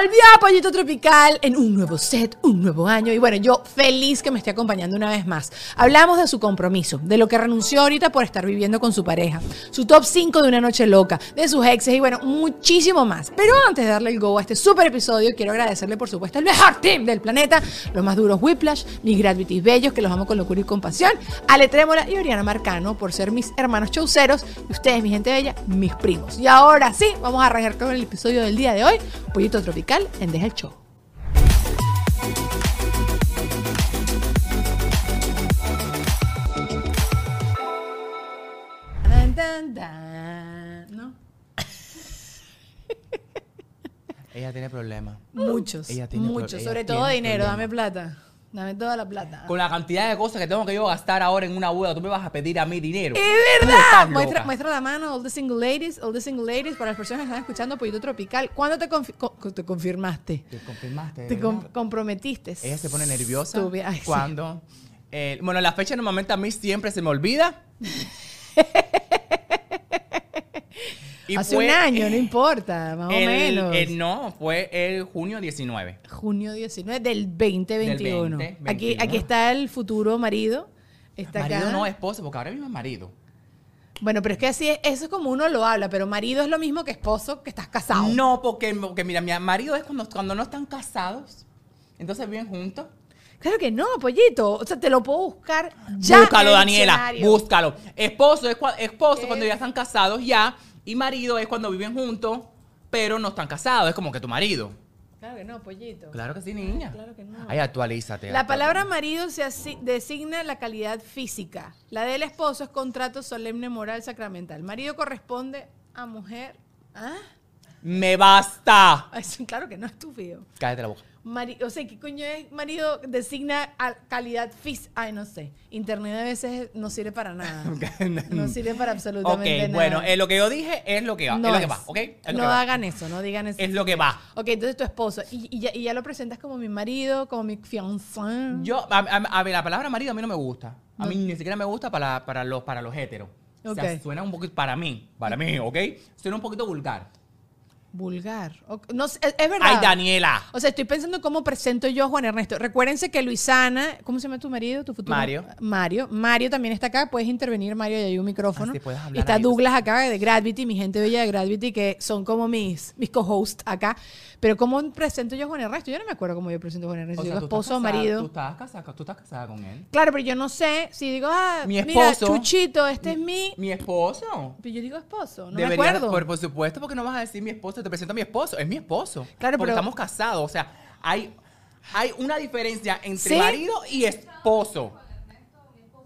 Volvió Pollito Tropical en un nuevo set, un nuevo año. Y bueno, yo feliz que me esté acompañando una vez más. Hablamos de su compromiso, de lo que renunció ahorita por estar viviendo con su pareja, su top 5 de una noche loca, de sus exes y bueno, muchísimo más. Pero antes de darle el go a este super episodio, quiero agradecerle, por supuesto, al mejor team del planeta, los más duros Whiplash, mis Gravities bellos, que los amo con locura y compasión, Ale Trémola y Oriana Marcano, por ser mis hermanos chauceros, y ustedes, mi gente bella, mis primos. Y ahora sí, vamos a arrancar con el episodio del día de hoy. Pollito Tropical en Deja el Show. Dan, dan, dan, ¿No? Ella tiene problemas. Muchos, Ella tiene pro- muchos, ella sobre todo tiene dinero, problemas. dame plata. Dame toda la plata. Con la cantidad de cosas que tengo que yo gastar ahora en una boda, tú me vas a pedir a mí dinero. ¡Es verdad! Muestra, la mano, all the single ladies, all the single ladies, para las personas que están escuchando Pollito Tropical. ¿Cuándo te, confi- co- te confirmaste? Te confirmaste, Te comprometiste. Ella se pone nerviosa. Ay, sí. cuando... eh, bueno, la fecha normalmente a mí siempre se me olvida. Y Hace fue un año, no importa, más o menos. el- no, fue el junio 19. Junio 19 del 2021. Del 2021. Aquí, aquí está el futuro marido. Está marido acá. no esposo, porque ahora mismo es marido. Bueno, pero es que así es, eso es como uno lo habla, pero marido es lo mismo que esposo, que estás casado. No, porque, porque mira, mi marido es cuando, cuando no están casados, entonces viven juntos. Claro que no, pollito. O sea, te lo puedo buscar ya. búscalo, Daniela, búscalo. Esposo es, esposo ¿Qué? cuando ya están casados ya, y marido es cuando viven juntos, pero no están casados. Es como que tu marido. Claro que no, pollito. Claro que sí, niña. Claro que no. Ay, actualízate. La actualízate. palabra marido se designa la calidad física. La del esposo es contrato solemne moral sacramental. Marido corresponde a mujer. ¿Ah? Me basta. Ay, claro que no, estúpido. Cállate la boca. Mari- o sea, ¿qué coño es? Marido designa a calidad física. Ay, no sé. Internet a veces no sirve para nada. No sirve para absolutamente nada. bueno, eh, lo que yo dije es lo que va. No es lo que va, ¿ok? Es no va. hagan eso, no digan eso. Es lo que va. Ok, entonces tu esposo. Y, y ya, y ya lo presentas como mi marido, como mi fiancé. Yo, a, a- a ver, la palabra marido a mí no me gusta. A mí ni siquiera me gusta para, para, los, para los heteros. O sea, suena un poquito, para mí, para mí, ¿ok? Suena un poquito vulgar. Vulgar. No, es, es verdad. Ay, Daniela. O sea, estoy pensando cómo presento yo a Juan Ernesto. Recuérdense que Luisana, ¿cómo se llama tu marido? Tu futuro? Mario. Mario. Mario también está acá. Puedes intervenir, Mario, y hay un micrófono. Ah, sí, puedes hablar está ahí. Douglas acá de Gravity, mi gente bella de Gravity, que son como mis, mis co-hosts acá. Pero ¿cómo presento yo a Juan Ernesto? Yo no me acuerdo cómo yo presento a Juan Ernesto. O sea, digo esposo o marido. Tú estás, casada, tú estás casada con él. Claro, pero yo no sé si digo, ah, Mi mira, esposo. Chuchito, este es mi... Mi esposo. Pero yo digo esposo, no me acuerdo. Por, por supuesto, porque no vas a decir mi esposo, te presento a mi esposo. Es mi esposo. Claro, porque pero- estamos casados. O sea, hay, hay una diferencia entre ¿Sí? marido y esposo.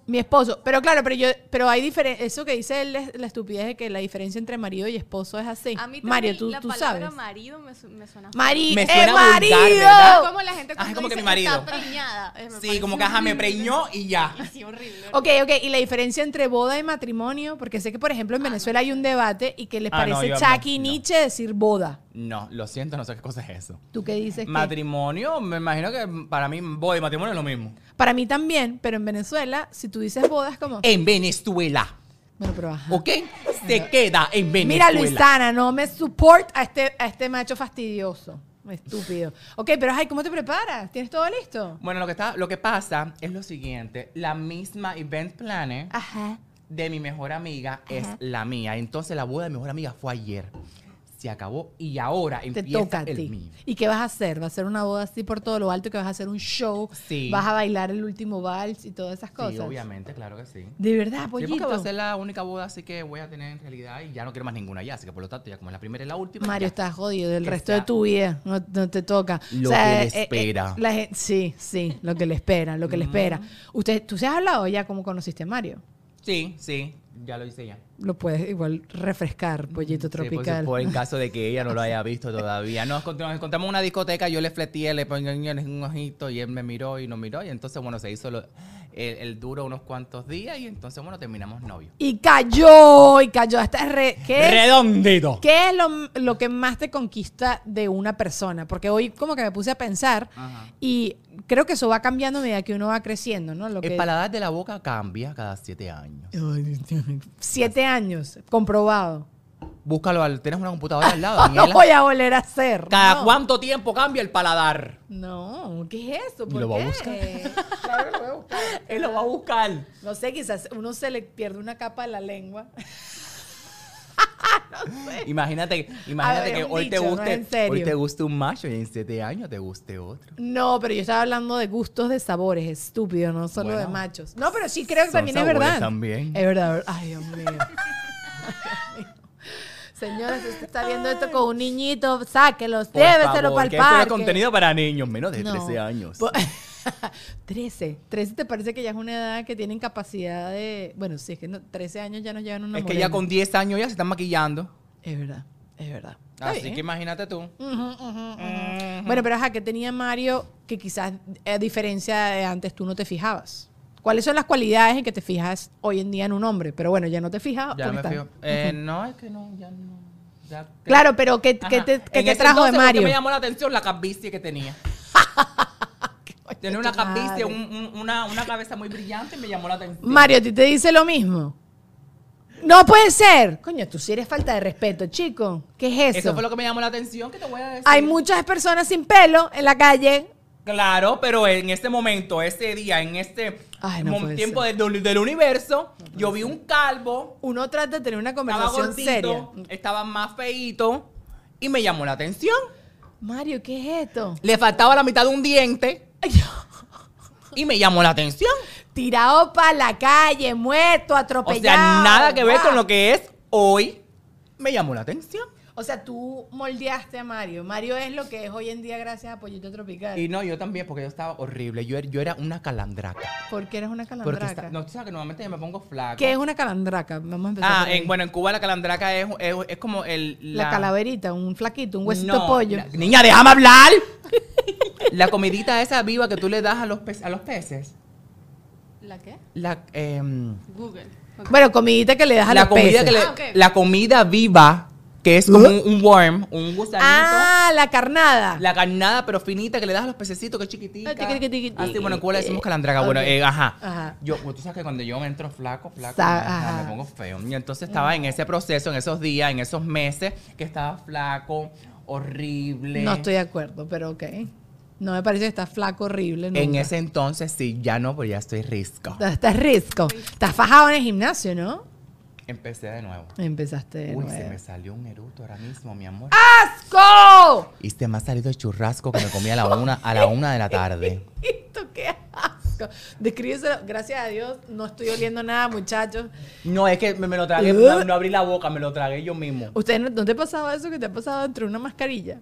Mi esposo. Pero claro, pero yo, pero hay diferencia. Eso que dice él es la estupidez de que la diferencia entre marido y esposo es así. A mí también Mario, tú, la tú palabra sabes. marido me, su- me suena Mari Me ¡eh, suena vulgar, marido! ¿verdad? Como la gente Ah, cuando como que dice, mi marido. Está preñada. Eh, me Sí, parece como que ajá, me horrible. preñó y ya. Sí, horrible. Ok, ok. Y la diferencia entre boda y matrimonio, porque sé que, por ejemplo, en Venezuela hay un debate y que les Ah, no, parece yo- no. Nietzsche decir boda. No, lo siento, no sé qué cosa es eso. ¿Tú qué dices? que- Matrimonio, me imagino que para mí boda y matrimonio es lo mismo. Para mí también, pero en Venezuela, si tú dices boda es como... En Venezuela, Bueno, pero ajá. ¿ok? Se queda en Mira, Venezuela. Luisana, no me support a este, a este macho fastidioso. Estúpido. Ok, pero ay, ¿cómo te preparas? ¿Tienes todo listo? Bueno, lo que, está, lo que pasa es lo siguiente. La misma event planner Ajá. de mi mejor amiga es la mía. Entonces la boda de mi mejor amiga fue ayer. Se acabó y ahora Te empieza toca a el ti. mío. ¿Y qué vas a hacer? ¿Vas a hacer una boda así por todo lo alto? ¿Que vas a hacer un show? Sí. ¿Vas a bailar el último vals y todas esas cosas? Sí, obviamente, claro que sí. De verdad, Sí, pollito. porque va a ser la única boda así que voy a tener en realidad y ya no quiero más ninguna ya, así que por lo tanto ya como es la primera y la última. Mario, ya. estás jodido. Del Que resto de tu vida no, no te toca. Lo que le eh, eh, espera. la sí, sí, lo que le espera, lo que le espera. Usted, ¿Tú se has hablado ya cómo conociste a Mario? Sí, sí, ya lo hice ya. Lo puedes igual refrescar, pollito Sí, por tropical. supuesto, en caso de que ella no lo haya visto todavía. Nos, nos encontramos en una discoteca, yo le fleteé, le ponía un ojito y él me miró y nos miró y entonces, bueno, se hizo lo- el, el duro unos cuantos días y entonces, bueno, terminamos novios. Y cayó, y cayó. Hasta re, ¿qué, es, ¡Redondito! qué es lo, lo que más te conquista de una persona? Porque hoy como que me puse a pensar Ajá. y creo que eso va cambiando a medida que uno va creciendo, ¿no? Lo El que, paladar de la boca cambia cada siete años. siete años, comprobado. Búscalo, al, tienes una computadora al lado, No voy a volver a hacer. ¿Cada no. cuánto tiempo cambia el paladar? No, ¿qué es eso? ¿Por ¿Lo va a qué? buscar? Claro que lo voy a buscar. Él lo va a buscar. No sé, quizás uno se le pierde una capa de la lengua. Imagínate, A imagínate ver, que hoy te dicho, no guste, hoy te guste un macho y en siete años te guste otro. No, pero yo estaba hablando de gustos de sabores, estúpido, no solo de machos. No, pero sí creo que también es verdad. también. Es verdad. Ay, Dios mío. Señora, si usted está viendo esto con un niñito, sáquelo, Por lléveselo para el que esto es parque. contenido para niños menos de No. 13 años. Po- 13. 13 te parece que ya es una edad que tienen capacidad de. Bueno, sí, es que no, 13 años ya nos llevan una es que ya con 10 años ya se están maquillando. Es verdad, es verdad. Está Así bien. que imagínate tú. Bueno, pero ajá, que tenía Mario que quizás a diferencia de antes tú no te fijabas. ¿Cuáles son las cualidades en que te fijas hoy en día en un hombre? Pero bueno, ya no te fijas. Ya me fijo. Eh, no, es que no, ya no. ya- Claro, pero ¿qué, qué te, qué te trajo de entonces, lo que Mario? me llamó la atención la calvicie que tenía. Tenía una calvicie, un- un- una, una cabeza muy brillante y me llamó la atención. Mario, ¿a ti te dice lo mismo? No puede ser. Coño, tú sí eres falta de respeto, chico. ¿Qué es eso? Eso fue lo que me llamó la atención, que te voy a decir. Hay muchas personas sin pelo en la calle. Claro, pero en ese momento, ese día, en este Ay, no tiempo del, universo, yo vi un calvo, Uno trata de tener una estaba conversación gordito, seria. estaba más feíto y me llamó la atención. Mario, ¿qué es esto? Le faltaba la mitad de un diente y me llamó la atención. Tirado para la calle, muerto, O atropellado. sea, nada que ver con lo que es hoy. Me llamó la atención. O sea, tú moldeaste a Mario. Mario es lo que es hoy en día gracias a Pollito Tropical. Y no, yo también, porque yo estaba horrible. Yo, era- yo era una calandraca. ¿Por qué eres una calandraca? está- no, tú sabes que normalmente yo me pongo flaco. ¿Qué es una calandraca? Vamos a empezar Ah, en- bueno, en Cuba la calandraca es, es, es como el... la... calaverita, un flaquito, un huesito No, de pollo. la- niña, déjame hablar. la comidita esa viva que tú le das a los, pe- a los peces. ¿La qué? La, em, Google. Bueno, comidita que le das a la los comida peces. que le- Ah, la comida viva, que es como un, un worm, un gusanito. Ah, la carnada. La carnada, pero finita, que le das a los pececitos, que es chiquitita. Ah, Así, bueno, en Cuba le decimos calandraga. Bueno, eh, ajá. Ajá. Yo, pues, tú sabes que cuando yo me entro flaco, flaco, ajá, ajá. me pongo feo. Y entonces estaba en ese proceso, en esos días, en esos meses, que estaba flaco, horrible. No estoy de acuerdo, pero ok. No me parece que estás flaco, horrible. En nunca. ese entonces, sí, ya no, pero ya estoy risco. Estás risco. Estás fajado en el gimnasio, ¿no? Empecé de nuevo. Empezaste de Uy, nuevo. se me salió un eruto ahora mismo, mi amor. ¡Asco! Y se me ha salido el churrasco que me comí a la una, a la una de la tarde. Esto qué asco. Descríbeselo. Gracias a Dios, no estoy oliendo nada, muchachos. No, es que me, me lo tragué, no, no abrí la boca, me lo tragué yo mismo. ¿Ustedes no, no te ha pasado eso que te ha pasado dentro de una mascarilla?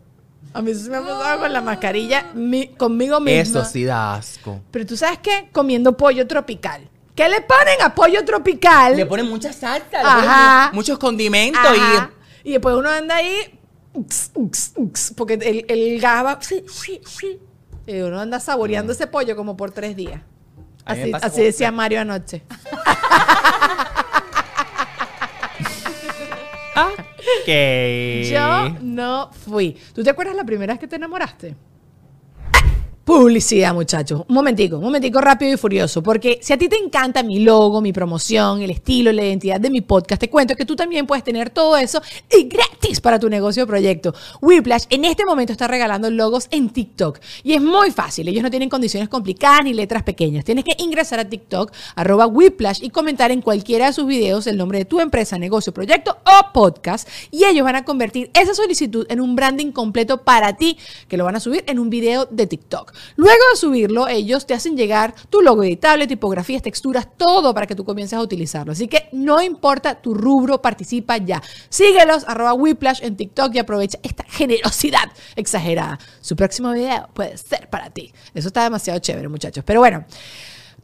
A mí eso se me ha pasado con la mascarilla mi- conmigo misma. Eso sí da asco. Pero tú sabes qué? Comiendo pollo tropical. ¿Qué le ponen a pollo tropical? Le ponen mucha salsa, le Ajá. ponen muchos condimentos Ajá. Y después uno anda ahí, porque el, el gas va. Y uno anda saboreando ese pollo como por tres días. Así, así decía Mario anoche. y... ¿Qué? Yo no fui. ¿Tú te acuerdas la primera vez que te enamoraste? Publicidad, muchachos. Un momentico, un momentico rápido y furioso. Porque si a ti te encanta mi logo, mi promoción, el estilo, la identidad de mi podcast, te cuento que tú también puedes tener todo eso y gratis para tu negocio o proyecto. Whiplash en este momento está regalando logos en TikTok. Y es muy fácil. Ellos no tienen condiciones complicadas ni letras pequeñas. Tienes que ingresar a TikTok, arroba Whiplash y comentar en cualquiera de sus videos el nombre de tu empresa, negocio, proyecto o podcast. Y ellos van a convertir esa solicitud en un branding completo para ti, que lo van a subir en un video de TikTok. Luego de subirlo, ellos te hacen llegar tu logo editable, tipografías, texturas, todo para que tú comiences a utilizarlo. Así que no importa tu rubro, participa ya. Síguelos, arroba Whiplash en TikTok y aprovecha esta generosidad exagerada. Su próximo video puede ser para ti. Eso está demasiado chévere, muchachos. Pero bueno.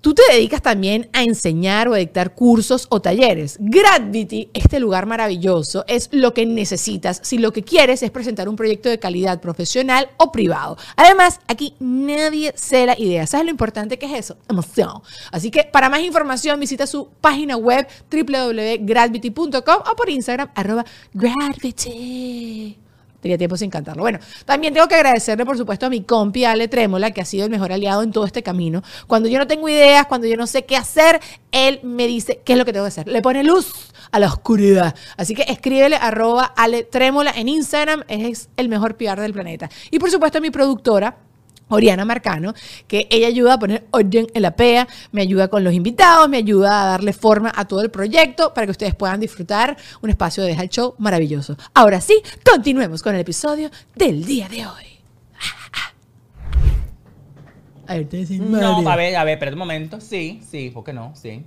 Tú te dedicas también a enseñar o a dictar cursos o talleres. Gravity, este lugar maravilloso, es lo que necesitas si lo que quieres es presentar un proyecto de calidad profesional o privado. Además, aquí nadie se la idea. ¿Sabes lo importante que es eso? Emoción. Así que para más información visita su página web www.gravity.com o por Instagram arroba gravity. Tenía tiempo sin cantarlo. Bueno, también tengo que agradecerle, por supuesto, a mi compi Ale Trémola, que ha sido el mejor aliado en todo este camino. Cuando yo no tengo ideas, cuando yo no sé qué hacer, él me dice qué es lo que tengo que hacer. Le pone luz a la oscuridad. Así que escríbele arroba Ale Trémola en Instagram, es el mejor PR del planeta. Y por supuesto, a mi productora, Oriana Marcano, que ella ayuda a poner orden en la PEA, me ayuda con los invitados, me ayuda a darle forma a todo el proyecto para que ustedes puedan disfrutar un espacio de Deja el Show maravilloso. Ahora sí, continuemos con el episodio del día de hoy. A ver, dicen, No, a ver, a ver, espera un momento. Sí, sí, ¿por qué no? Sí.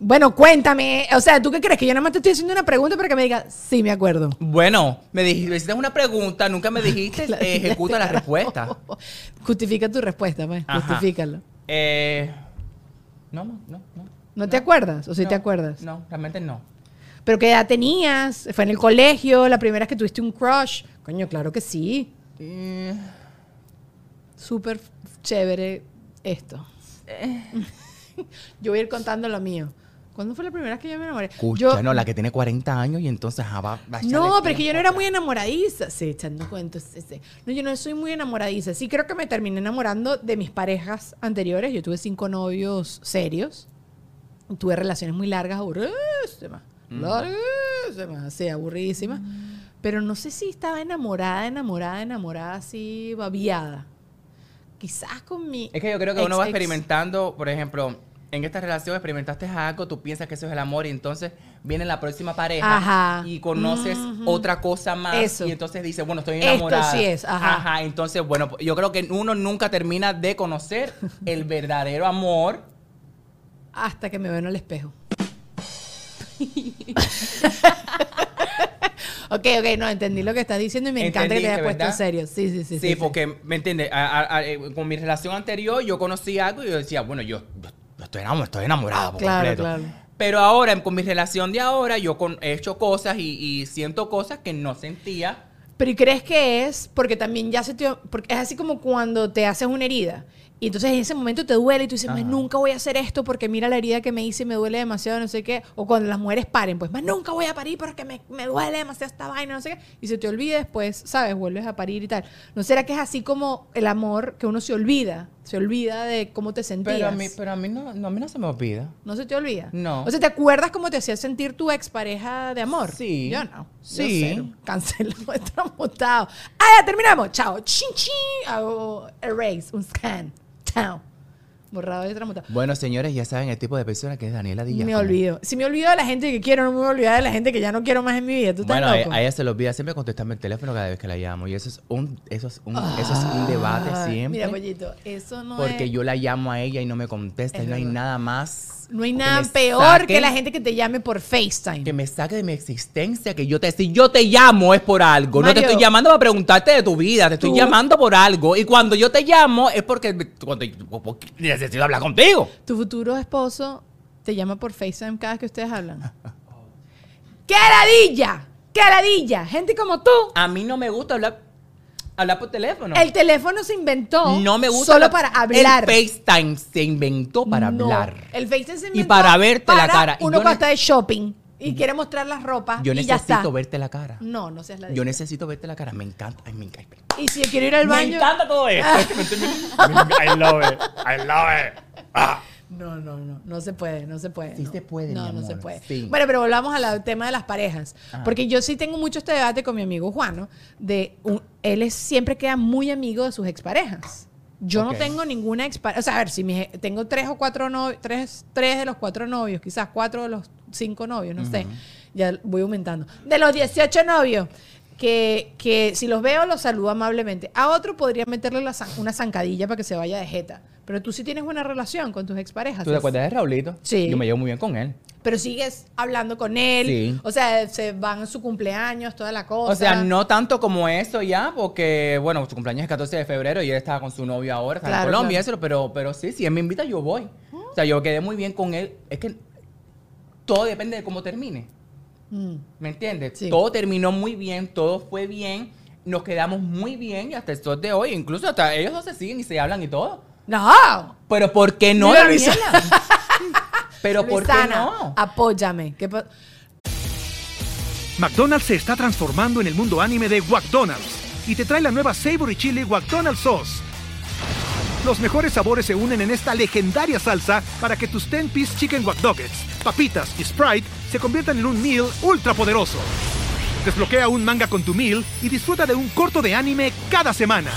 Bueno, cuéntame, o sea, ¿tú qué crees? Que yo nada más te estoy haciendo una pregunta para que me digas, sí, me acuerdo. Bueno, me dijiste, me hiciste una pregunta, nunca me dijiste, Claro, eh, ejecuta la respuesta. Justifica tu respuesta, pues, Ajá. justifícalo. Eh, no, no, no, no. ¿No, te acuerdas? ¿O sí no, te acuerdas? No, realmente no. ¿Pero qué edad tenías? ¿Fue en el colegio? ¿La primera vez que tuviste un crush? Coño, claro que sí. Eh, Súper chévere esto. yo voy a ir contando lo mío. ¿Cuándo fue la primera vez que yo me enamoré? escucha, Yo- no, la que tiene 40 años y entonces ah, va, va a echarle No, pero es que yo no era muy enamoradiza. Sí, echando cuentos. sí, sí. No, yo no soy muy enamoradiza. Sí, creo que me terminé enamorando de mis parejas anteriores. Yo tuve cinco novios serios. Tuve relaciones muy largas, aburridísimas. Larguísimas, así, aburridísimas. Pero no sé si estaba enamorada, enamorada, enamorada, así, babiada. Quizás con mi. Es que yo creo que uno va ex. experimentando, por ejemplo, en esta relación experimentaste algo, tú piensas que eso es el amor y entonces viene la próxima pareja Ajá. y conoces otra cosa más Eso. y entonces dices, bueno, estoy Esto enamorada. sí es, ajá. entonces, bueno, yo creo que uno nunca termina de conocer el verdadero amor. Hasta que me veo en el espejo. ok, ok, no, entendí lo que estás diciendo y me encanta que te hayas ¿Entendiste, puesto en serio. Sí, sí, sí. Sí, porque, ¿me entiendes? Eh, con mi relación anterior yo conocí algo y yo decía, bueno, yo- yo estoy enamorado, estoy enamorado por Claro, completo. claro. Pero ahora, con mi relación de ahora, yo con- he hecho cosas y, y siento cosas que no sentía. Pero ¿y crees que es? Porque también ya se te... Porque es así como cuando te haces una herida. Y entonces en ese momento te duele y tú dices, más nunca voy a hacer esto porque mira la herida que me hice y me duele demasiado, no sé qué. O cuando las mujeres paren, pues más nunca voy a parir porque me, me duele demasiado esta vaina, no sé qué. Y se te olvida después, ¿sabes? Vuelves a parir y tal. ¿No será que es así como el amor que uno se olvida? Se olvida de cómo te sentías. Pero a mí, pero a mí no, no, a mí no se me olvida. ¿No se te olvida? No. O sea, ¿te acuerdas cómo te hacía sentir tu expareja de amor? Sí. Yo no. Yo Sí. cero. Cancelado, transmutado. Ah, ya terminamos. Chao. Chin, chin. Hago erase, un scan. Chao. Borrado y transmutado. Bueno, señores, ya saben el tipo de persona que es Daniela Díaz. Me olvido. Si me olvido de la gente que quiero, no me voy a olvidar de la gente que ya no quiero más en mi vida. ¿Tú estás Bueno, a, loco? a ella se le olvida siempre contestarme el teléfono cada vez que la llamo. Y eso es un, eso es un, eso es un debate Ay, siempre. Mira, pollito, eso no porque es... yo la llamo a ella y no me contesta. Es y no hay nada más. No hay nada peor saque- que la gente que te llame por FaceTime. Que me saque de mi existencia. Que yo te. Si yo te llamo es por algo. no te estoy llamando para preguntarte de tu vida. Te estoy tú- llamando por algo. Y cuando yo te llamo es porque, cuando, porque necesito hablar contigo. Tu futuro esposo te llama por FaceTime cada vez que ustedes hablan. ¡Qué ladilla! ¡Qué ladilla! Gente como tú. A mí no me gusta hablar, hablar por teléfono. El teléfono se inventó no me gusta solo la- para hablar. El FaceTime se inventó para No, hablar. El FaceTime se Y inventó para verte la cara. Y Uno yo cuando está de shopping. y quiere mostrar las ropas Yo y ya está. necesito verte la cara. No, no seas la Yo diva. necesito verte la cara. Me encanta. Ay, me encanta. Y si quiero ir al Me baño. encanta todo esto. I love it. I love it. Ah. No, no, no, no se puede, no se puede. Sí no. se puede, No, mi no se puede. sí. Bueno, pero volvamos al tema de las parejas. Ajá. Porque yo sí tengo mucho este debate con mi amigo Juan, ¿no? De un- él es, siempre queda muy amigo de sus exparejas. Yo no tengo ninguna expareja. O sea, a ver, si mis- tengo tres o cuatro novios, tres, tres de los cuatro novios, quizás cuatro de los cinco novios, no sé. Ya voy aumentando. De los 18 novios, que, que si los veo, los saludo amablemente. A otro podría meterle la zan- una zancadilla para que se vaya de jeta. Pero tú sí tienes buena relación con tus exparejas. ¿Tú te acuerdas de Raulito? Sí. Yo me llevo muy bien con él. Pero sigues hablando con él. Sí. O sea, se van a su cumpleaños, toda la cosa. O sea, no tanto como eso ya, porque, bueno, su cumpleaños es el 14 de febrero y él estaba con su novio ahora, está Claro, en Colombia, claro. eso, pero, pero sí, si él me invita, yo voy. O sea, yo quedé muy bien con él. Es que todo depende de cómo termine. Mm. ¿Me entiendes? Sí. Todo terminó muy bien, todo fue bien, nos quedamos muy bien y hasta el sol de hoy, incluso hasta ellos dos se siguen y se hablan y todo. No. Pero ¿por qué no, Mira, Daniela? Luisana. Pero ¿por qué no? Apóyame. ¿Qué McDonald's se está transformando en el mundo anime de McDonald's y te trae la nueva Savory Chili McDonald's Sauce. Los mejores sabores se unen en esta legendaria salsa para que tus 10-piece chicken wack papitas y Sprite se conviertan en un meal ultra poderoso. Desbloquea un manga con tu meal y disfruta de un corto de anime cada semana.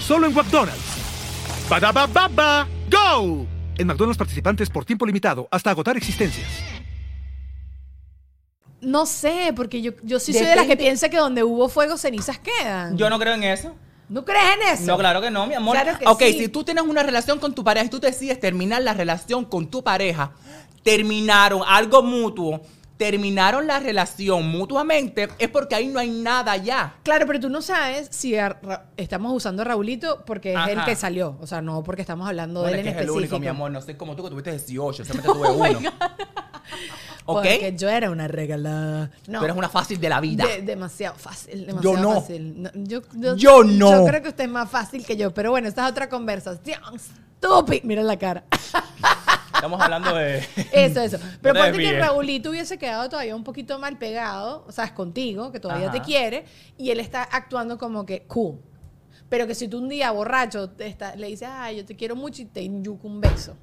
Solo en McDonald's. Badaba baba, go! En McDonald's participantes por tiempo limitado hasta agotar existencias. No sé, porque yo, yo sí soy de las que Depende. piensa que donde hubo fuego, cenizas quedan. Yo no creo en eso. ¿No crees en eso? No, claro que no, mi amor. Claro que ok, sí. si tú tienes una relación con tu pareja y tú decides terminar la relación con tu pareja, terminaron algo mutuo, terminaron la relación mutuamente, es porque ahí no hay nada ya. Claro, pero tú no sabes si estamos usando a Raulito porque es el que salió. O sea, no porque estamos hablando Bueno, de es él que en es el único, mi amor. No sé como tú que tuviste 18, solamente tuve uno. ¿Ok? Porque yo era una regalada. No. Tú eres una fácil de la vida. De- demasiado fácil, demasiado Yo no. fácil. No, yo, yo, Yo no. Yo creo que usted es más fácil que yo, pero bueno, esta es otra conversación. Estúpido. Mira la cara. Estamos hablando de... Eso, eso. Pero No ponte que. Raulito hubiese quedado todavía un poquito mal pegado, o sea, es contigo, que todavía Ajá. te quiere, y él está actuando como que cool. Pero que si tú un día borracho te está- le dices, ay, yo te quiero mucho y te inyuco un beso.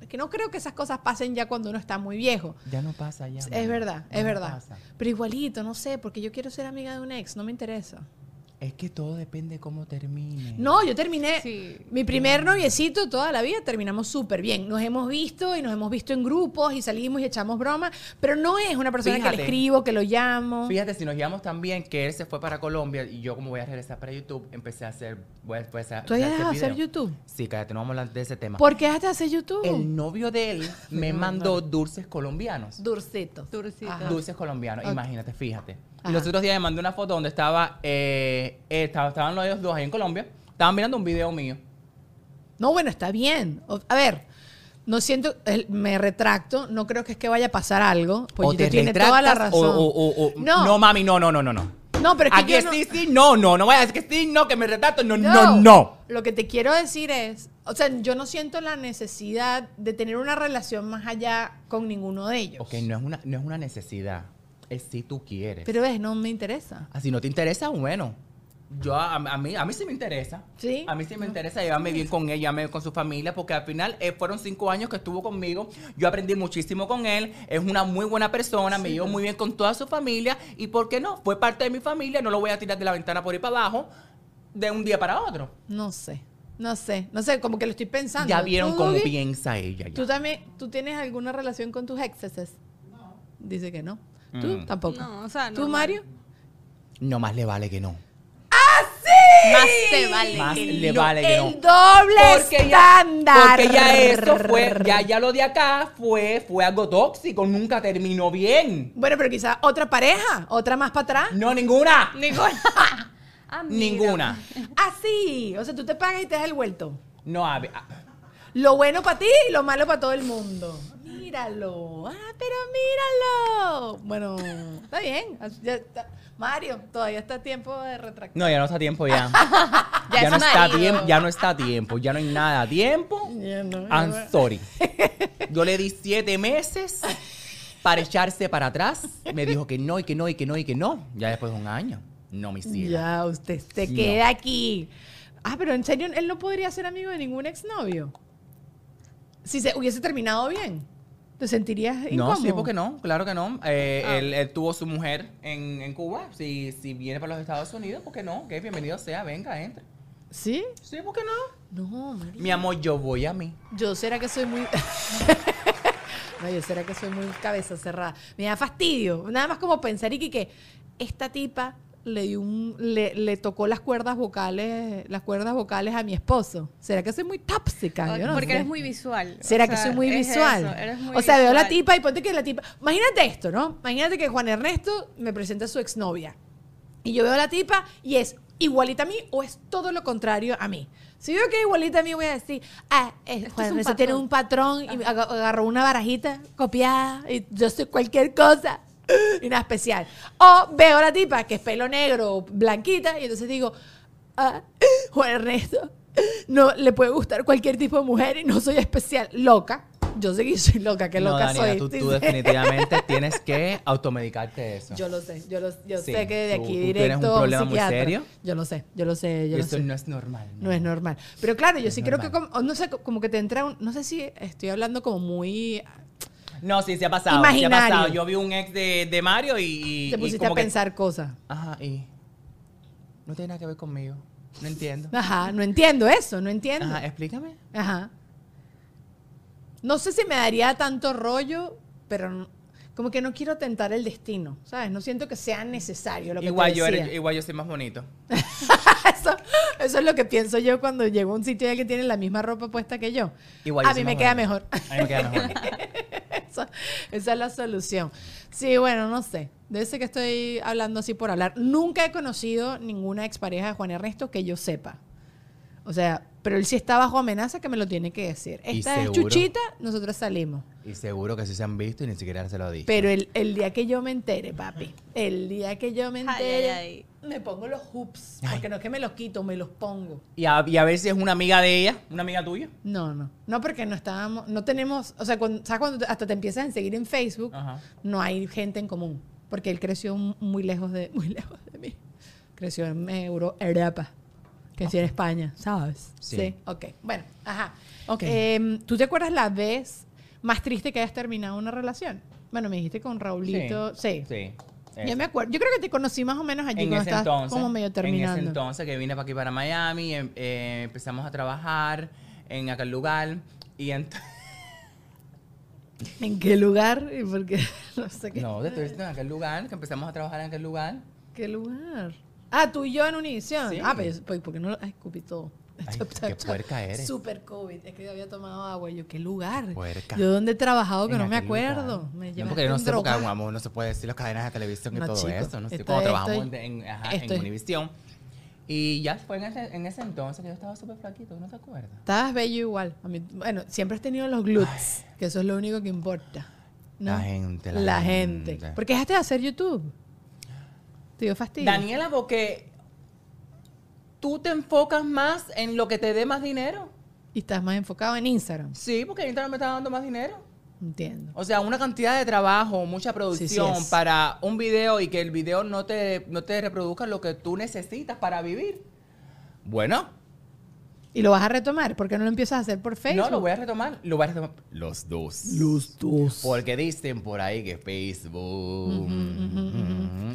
Es que no creo que esas cosas pasen ya cuando uno está muy viejo. Ya no pasa ya. Es verdad, Ya es no verdad. pasa. Pero igualito, no sé, porque yo quiero ser amiga de un ex, no me interesa. Es que todo depende de cómo termine. No, yo terminé. Sí. Mi primer noviecito toda la vida terminamos súper bien. Nos hemos visto y nos hemos visto en grupos y salimos y echamos bromas, pero no es una persona que le escribo, que lo llamo. Fíjate, si nos llevamos tan bien que él se fue para Colombia y yo como voy a regresar para YouTube, empecé a hacer... Voy a, voy a- ¿Tú hacer dejado de hacer. YouTube? Sí, cállate, no vamos a hablar de ese tema. ¿Por qué dejaste de hacer YouTube? El novio de él me mandó dulces colombianos. Dulcito. Dulcito. Ajá. Dulces colombianos, imagínate, fíjate. Ajá. Y los otros días me mandó una foto donde estaba, eh, eh, estaba- estaban los dos ahí en Colombia, estaban mirando un video mío. No, bueno, está bien. A ver, no siento, me retracto, no creo que es que vaya a pasar algo. O yo te tiene toda la razón. O, o- o- o- No. no. mami, no, no, no, no, no. No, pero es que Aquí yo es no- sí, sí, no, no, no voy a decir que sí, no, que me retrato, no, no, no. Lo que te quiero decir es, o sea, yo no siento la necesidad de tener una relación más allá con ninguno de ellos. Ok, no es una, no es una necesidad, es si tú quieres. Pero ves, no me interesa. Ah, si no te interesa, bueno. Yo, a, a mí, a mí sí me interesa. ¿Sí? A mí sí me interesa llevarme bien con ella, llevarme con su familia, porque al final eh, fueron cinco años que estuvo conmigo. Yo aprendí muchísimo con él. Es una muy buena persona, me llevo muy bien con toda su familia. Y ¿por qué no? Fue parte de mi familia, no lo voy a tirar de la ventana por ahí para abajo de un día para otro. No sé, no sé, no sé, como que lo estoy pensando. Ya vieron ¿Tú, cómo piensa ella. ya. ¿Tú también, tú tienes alguna relación con tus exes? No. Dice que no. ¿Tú? Mm. Tampoco. No, o sea, ¿Tú, normal. Mario? No más le vale que no. Más te vale. Más que le no. vale que no. El doble Porque ya, estándar. porque ya eso fue, ya, ya lo de acá fue, fue algo tóxico, nunca terminó bien. Bueno, pero quizás otra pareja, otra más para atrás. No, ninguna. Ninguna. Ah, mira. Ninguna. Así. O sea, tú te pagas y te das el vuelto. No, a ver, ah, Lo bueno para ti y lo malo para todo el mundo. Míralo. Ah, pero míralo. Bueno, está bien. Ya está. Mario, todavía está a tiempo de retractar. No, ya no está a tiempo ya. Ya no está a tiempo, ya no está a tiempo, ya no hay nada a tiempo. Ya no, I'm no. sorry. Yo le di siete meses para echarse para atrás. Me dijo que no, y que no, y que no, y que no. Ya después de un año. No, mi cielo. Ya, usted se queda aquí. Ah, pero en serio, él no podría ser amigo de ningún exnovio. Si se hubiese terminado bien, ¿te sentirías incómodo? No, sí, porque no, claro que no. Eh, Ah. él, él tuvo su mujer en, en Cuba. Si, si viene para los Estados Unidos, ¿por qué no? Que bienvenido sea, venga, entre. ¿Sí? Sí, ¿por qué no? No, María. Mi amor, yo voy a mí. Yo será que soy muy. no, yo será que soy muy cabeza cerrada. Me da fastidio. Nada más como pensar y que, que esta tipa le dio un. Le, le tocó las cuerdas vocales, las cuerdas vocales a mi esposo. ¿Será que soy muy tóxica? Yo no Porque sé. eres muy visual. ¿Será O que soy muy es visual? eso, eres muy o sea, veo la tipa y ponte que la tipa. Imagínate esto, ¿no? Imagínate que Juan Ernesto me presenta a su exnovia. Y yo veo a la tipa y es igualita a mí o es todo lo contrario a mí. Si veo que es igualita a mí, voy a decir, ah, eh, Juan es un Ernesto tiene un patrón y aga- agarró una barajita copiada y yo soy cualquier cosa y nada especial. O veo a la tipa que es pelo negro blanquita y entonces digo, ah, Juan Ernesto no le puede gustar cualquier tipo de mujer y no soy especial. Loca. Yo sé que soy loca, que no, loca Daniela, soy. tú, tú definitivamente tienes que automedicarte eso. Yo lo sé, yo, lo, yo Sí, sé que de aquí tú directo tienes un a problema muy psiquiatra. serio. Yo lo sé, yo lo sé, yo lo eso sé. no es normal. No es normal. Pero claro, yo sí creo que, como, no sé, como que te entra un, no sé si estoy hablando como muy, No, sí, se ha pasado. Se ha pasado. Yo vi un ex de, de Mario y. y- te y pusiste como a que- pensar cosas. Ajá, y. No tiene nada que ver conmigo. No entiendo. Ajá, no entiendo eso, no entiendo. Ajá, explícame. Ajá. No sé si me daría tanto rollo, pero no- como que no quiero tentar el destino, ¿sabes? No siento que sea necesario lo que Igual te yo, decía. eres- igual yo soy más bonito. eso, eso es lo que pienso yo cuando llego a un sitio y alguien tiene la misma ropa puesta que yo. Igual yo a soy mí me más queda bonito. mejor. A mí me queda mejor. Esa, esa es la solución. Sí, bueno, no sé. Debe ser que estoy hablando así por hablar. Nunca he conocido ninguna expareja de Juan Ernesto que yo sepa. O sea, pero él sí está bajo amenaza que me lo tiene que decir. Esta es seguro. Chuchita, nosotros salimos. Y seguro que sí se han visto y ni siquiera se lo dije. Pero el, el día que yo me entere, papi, el día que yo me Ay, entere, ay, me pongo los hoops. Porque no es que me los quito, me los pongo. Y a, y a ver si es una amiga de ella, una amiga tuya. No, no. No, porque no estábamos, no tenemos, o sea, cuando, ¿sabes cuando hasta te empiezas a seguir en Facebook? Ajá. No hay gente en común. Porque él creció muy lejos de, muy lejos de mí. Creció en Euro, Europa. Creció en España, ¿sabes? Sí. Ok. Bueno, ajá. Ok. Em, ¿Tú te acuerdas la vez más triste que hayas terminado una relación? Bueno, me dijiste con Raulito. Sí. Sí. Yo eso. me acuerdo. Yo creo que te conocí más o menos allí en cuando estabas entonces, como medio terminando. En ese entonces que vine para aquí para Miami, em- eh, empezamos a trabajar en aquel lugar y ent- ¿En qué lugar? ¿Y por qué? No sé qué. no, te estoy diciendo en aquel lugar, que empezamos a trabajar en aquel lugar. ¿Qué lugar? Ah, tú y yo en Univision. Sí. Ah, pues, pues, porque no lo. Ay, escupí todo. Ay, qué puerca eres. Super COVID. Es que había tomado agua. Y yo, ¿qué lugar? Puerca. Yo dónde he trabajado que En no me acuerdo. Me no, porque no en sé, porque amor, no se puede decir las cadenas de televisión y No, todo chico, eso. No sé, cuando trabajamos estoy- en, ajá, estoy- en Univision. Y ya fue en ese, en ese entonces que yo estaba súper flaquito, ¿no te acuerdas? Estabas bello igual. A mí- bueno, siempre has tenido los glutes, que eso es lo único que importa. ¿no? La gente, la La gente. gente. ¿Por qué dejaste de hacer YouTube? Te dio fastidio. Daniela, porque tú te enfocas más en lo que te dé más dinero. Y estás más enfocado en Instagram. Sí, porque Instagram me está dando más dinero. Entiendo. O sea, una cantidad de trabajo, mucha producción para un video y que el video no te, no te reproduzca lo que tú necesitas para vivir. Bueno, ¿Y lo vas a retomar? ¿Por qué no lo empiezas a hacer por Facebook? no, lo voy a retomar. Lo voy a retomar. Los dos. Los dos. Porque dicen por ahí que Facebook.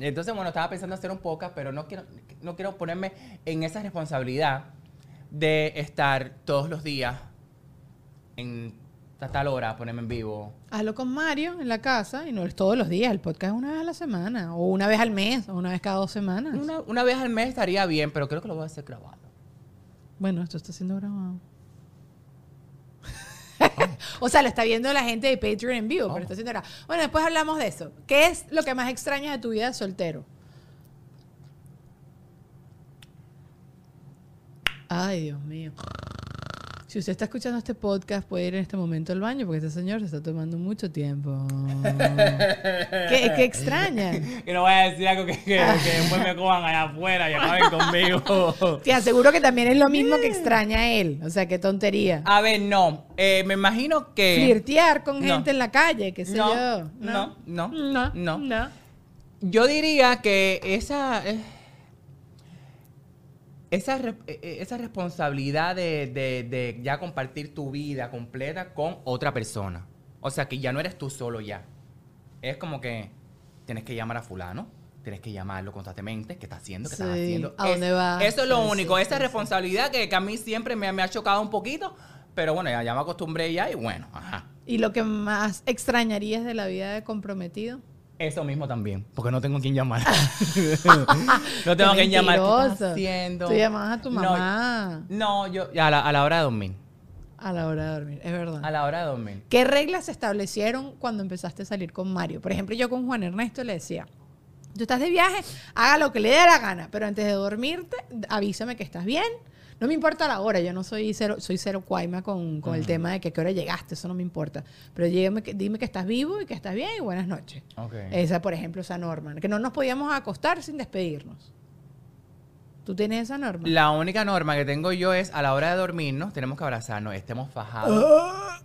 Entonces, bueno, estaba pensando hacer un podcast, pero no quiero, no quiero ponerme en esa responsabilidad de estar todos los días en a tal hora, ponerme en vivo. Hazlo con Mario en la casa y no es todos los días. El podcast es una vez a la semana, o una vez al mes, o una vez cada dos semanas. Una, una vez al mes estaría bien, pero creo que lo voy a hacer grabado. Bueno, esto está siendo grabado. o sea, lo está viendo la gente de Patreon en vivo, Oh. pero está siendo grabado. Bueno, después hablamos de eso. ¿Qué es lo que más extrañas de tu vida de soltero? Ay, Dios mío. Si usted está escuchando este podcast, puede ir en este momento al baño porque este señor se está tomando mucho tiempo. ¿Qué, qué extraña? Que no voy a decir algo que, que, que después me cojan allá afuera y acaben conmigo. Te aseguro que también es lo mismo que extraña a él. O sea, qué tontería. A ver, no. Eh, me imagino que. Flirtear con No. gente en la calle, qué sé No, yo. no, no, no, no. no. Yo diría que esa. eh, esa, eh, eh, esa responsabilidad de, de- de ya compartir tu vida completa con otra persona. O sea, que ya no eres tú solo ya. Es como que tienes que llamar a fulano, tienes que llamarlo constantemente, qué está haciendo, qué estás haciendo. ¿a Es- dónde vas? Eso es lo Sí, único, sí, esa responsabilidad que, que a mí siempre me, me ha chocado un poquito, pero bueno, ya, ya me acostumbré ya y bueno, ajá. ¿Y lo que más extrañarías de la vida de comprometido? Eso mismo también, porque no tengo quien llamar. no tengo quien llamar. ¿Qué estás haciendo? Tú llamabas a tu No, mamá No, yo a la, a la hora de dormir. a la hora de dormir, es verdad. A la hora de dormir. ¿Qué reglas se establecieron cuando empezaste a salir con Mario? Por ejemplo, yo con Juan Ernesto le decía, tú estás de viaje, haga lo que le dé la gana, pero antes de dormirte, avísame que estás bien. No me importa la hora, yo no soy cero, soy cero cuaima con, con el tema de que a qué hora llegaste, eso no me importa. Pero dígame dime que estás vivo y que estás bien y buenas noches. Esa, por ejemplo, esa norma, que no nos podíamos acostar sin despedirnos. ¿Tú tienes esa norma? La única norma que tengo yo es a la hora de dormirnos, tenemos que abrazarnos, estemos fajados,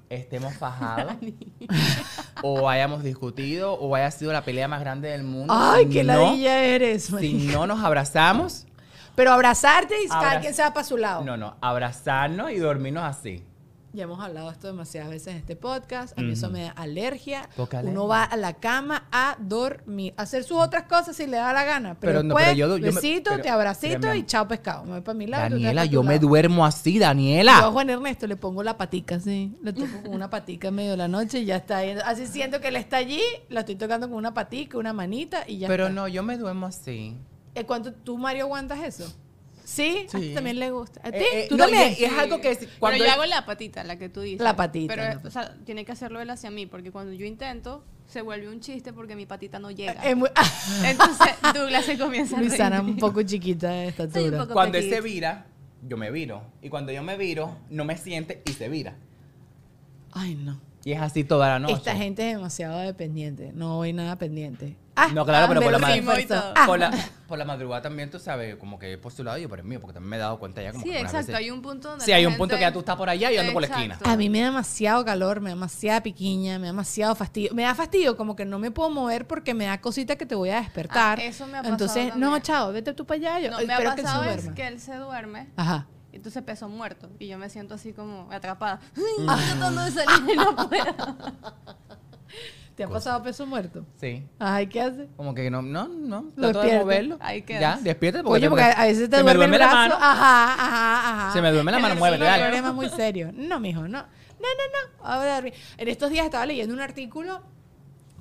estemos fajados, o hayamos discutido, o haya sido la pelea más grande del mundo. Ay, Si qué no- ladilla eres. Si no nos abrazamos, Pero abrazarte y cada Abra- quien se va para su lado. no, no, abrazarnos y dormirnos así. Ya hemos hablado esto demasiadas veces en este podcast. A mí eso me da alergia. Poca Uno alergia. va a la cama a dormir, a hacer sus otras cosas si le da la gana. Pero, Pero no, después, pero yo- yo me- besito, pero- te abracito y chao pescado. Me voy para mi lado. Daniela, yo me lado. duermo así, Yo a Daniela. Juan Ernesto le pongo la patica así. Le toco con una patica en medio de la noche y ya está ahí. Así siento que él está allí, la estoy tocando con una patica, una manita y ya Pero está. no, yo me duermo así. Eh, ¿Cuánto tú, Mario, aguantas eso? ¿Sí? A ti también le gusta. ¿A ti? Eh, eh, ¿Tú no, también? y- y es algo que cuando Pero yo hago la patita, la que tú dices. La patita, Pero, o sea, tiene que hacerlo él hacia mí, porque cuando yo intento, se vuelve un chiste porque mi patita no llega. Entonces, Douglas se comienza a reír. Luisana un poco chiquita de estatura. Cuando él se vira, yo me viro. Y cuando yo me viro, no me siente y se vira. Ay, no. Y es así toda la noche. Esta gente es demasiado dependiente. No voy nada pendiente. Ah, No, claro, pero me por la. Ah. Por la, por la madrugada también, tú sabes, como que por su lado y yo por el mío, porque también me he dado cuenta ya como Sí, que exacto. veces- Hay un punto donde. Sí, hay un gente- punto que ya tú estás por allá y yo ando por la esquina. Exacto. A mí me da demasiado calor, me da demasiada piquiña, me da demasiado fastidio. Me da fastidio como que no me puedo mover porque me da cosita que te voy a despertar. Ah, eso me ha pasado Entonces, no, también. chao, vete tú para allá. Yo No, me ha espero que él se pasado es que él se duerme. Ajá. y Entonces peso muerto. Y yo me siento así como atrapada. Ay, estoy tratando de salir y no puedo. ¿Te ha pasado peso muerto? Sí. Ay, ¿qué hace? Como que no, no, no. Lo Trato de moverlo. Ahí quedas. Ya, despiértate porque, Oye, porque a veces te se me duerme, el la brazo. mano. Ajá, ajá, ajá. Se me duerme la mano, muévete, Es un problema muy serio. No, mijo, no. No, no, no. Ahora. En estos días estaba leyendo un artículo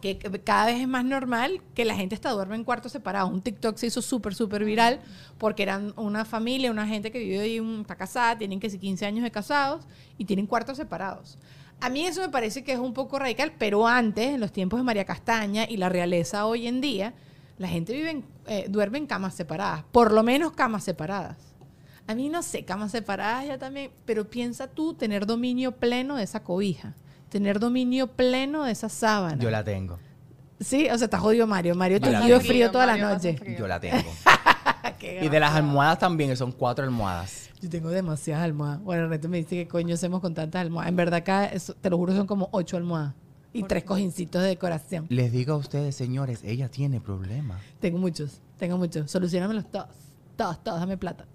que cada vez es más normal que la gente está duerme en cuartos separados. Un TikTok se hizo súper, súper viral porque eran una familia, una gente que vive ahí, un- está casada, tienen que ser 15 años de casados y tienen cuartos separados. A mí eso me parece que es un poco radical, pero antes, en los tiempos de María Castaña y la realeza hoy en día, la gente vive en- eh, duerme en camas separadas, por lo menos camas separadas. A mí no sé, camas separadas ya también, pero piensa tú tener dominio pleno de esa cobija, tener dominio pleno de esa sábana. Yo la tengo. Sí, o sea, está jodido Mario. Mario te frío toda la Mario noche. Yo la tengo. Y de las almohadas también, que son cuatro almohadas. Yo tengo demasiadas almohadas. Bueno, Reto me dice que coño hacemos con tantas almohadas. En verdad, acá, eso- te lo juro, son como ocho almohadas. Y tres cojincitos de decoración. Les digo a ustedes, señores, ella tiene problemas. Tengo muchos, tengo muchos. Solucionamelos todos. Todos, todos, dame plata.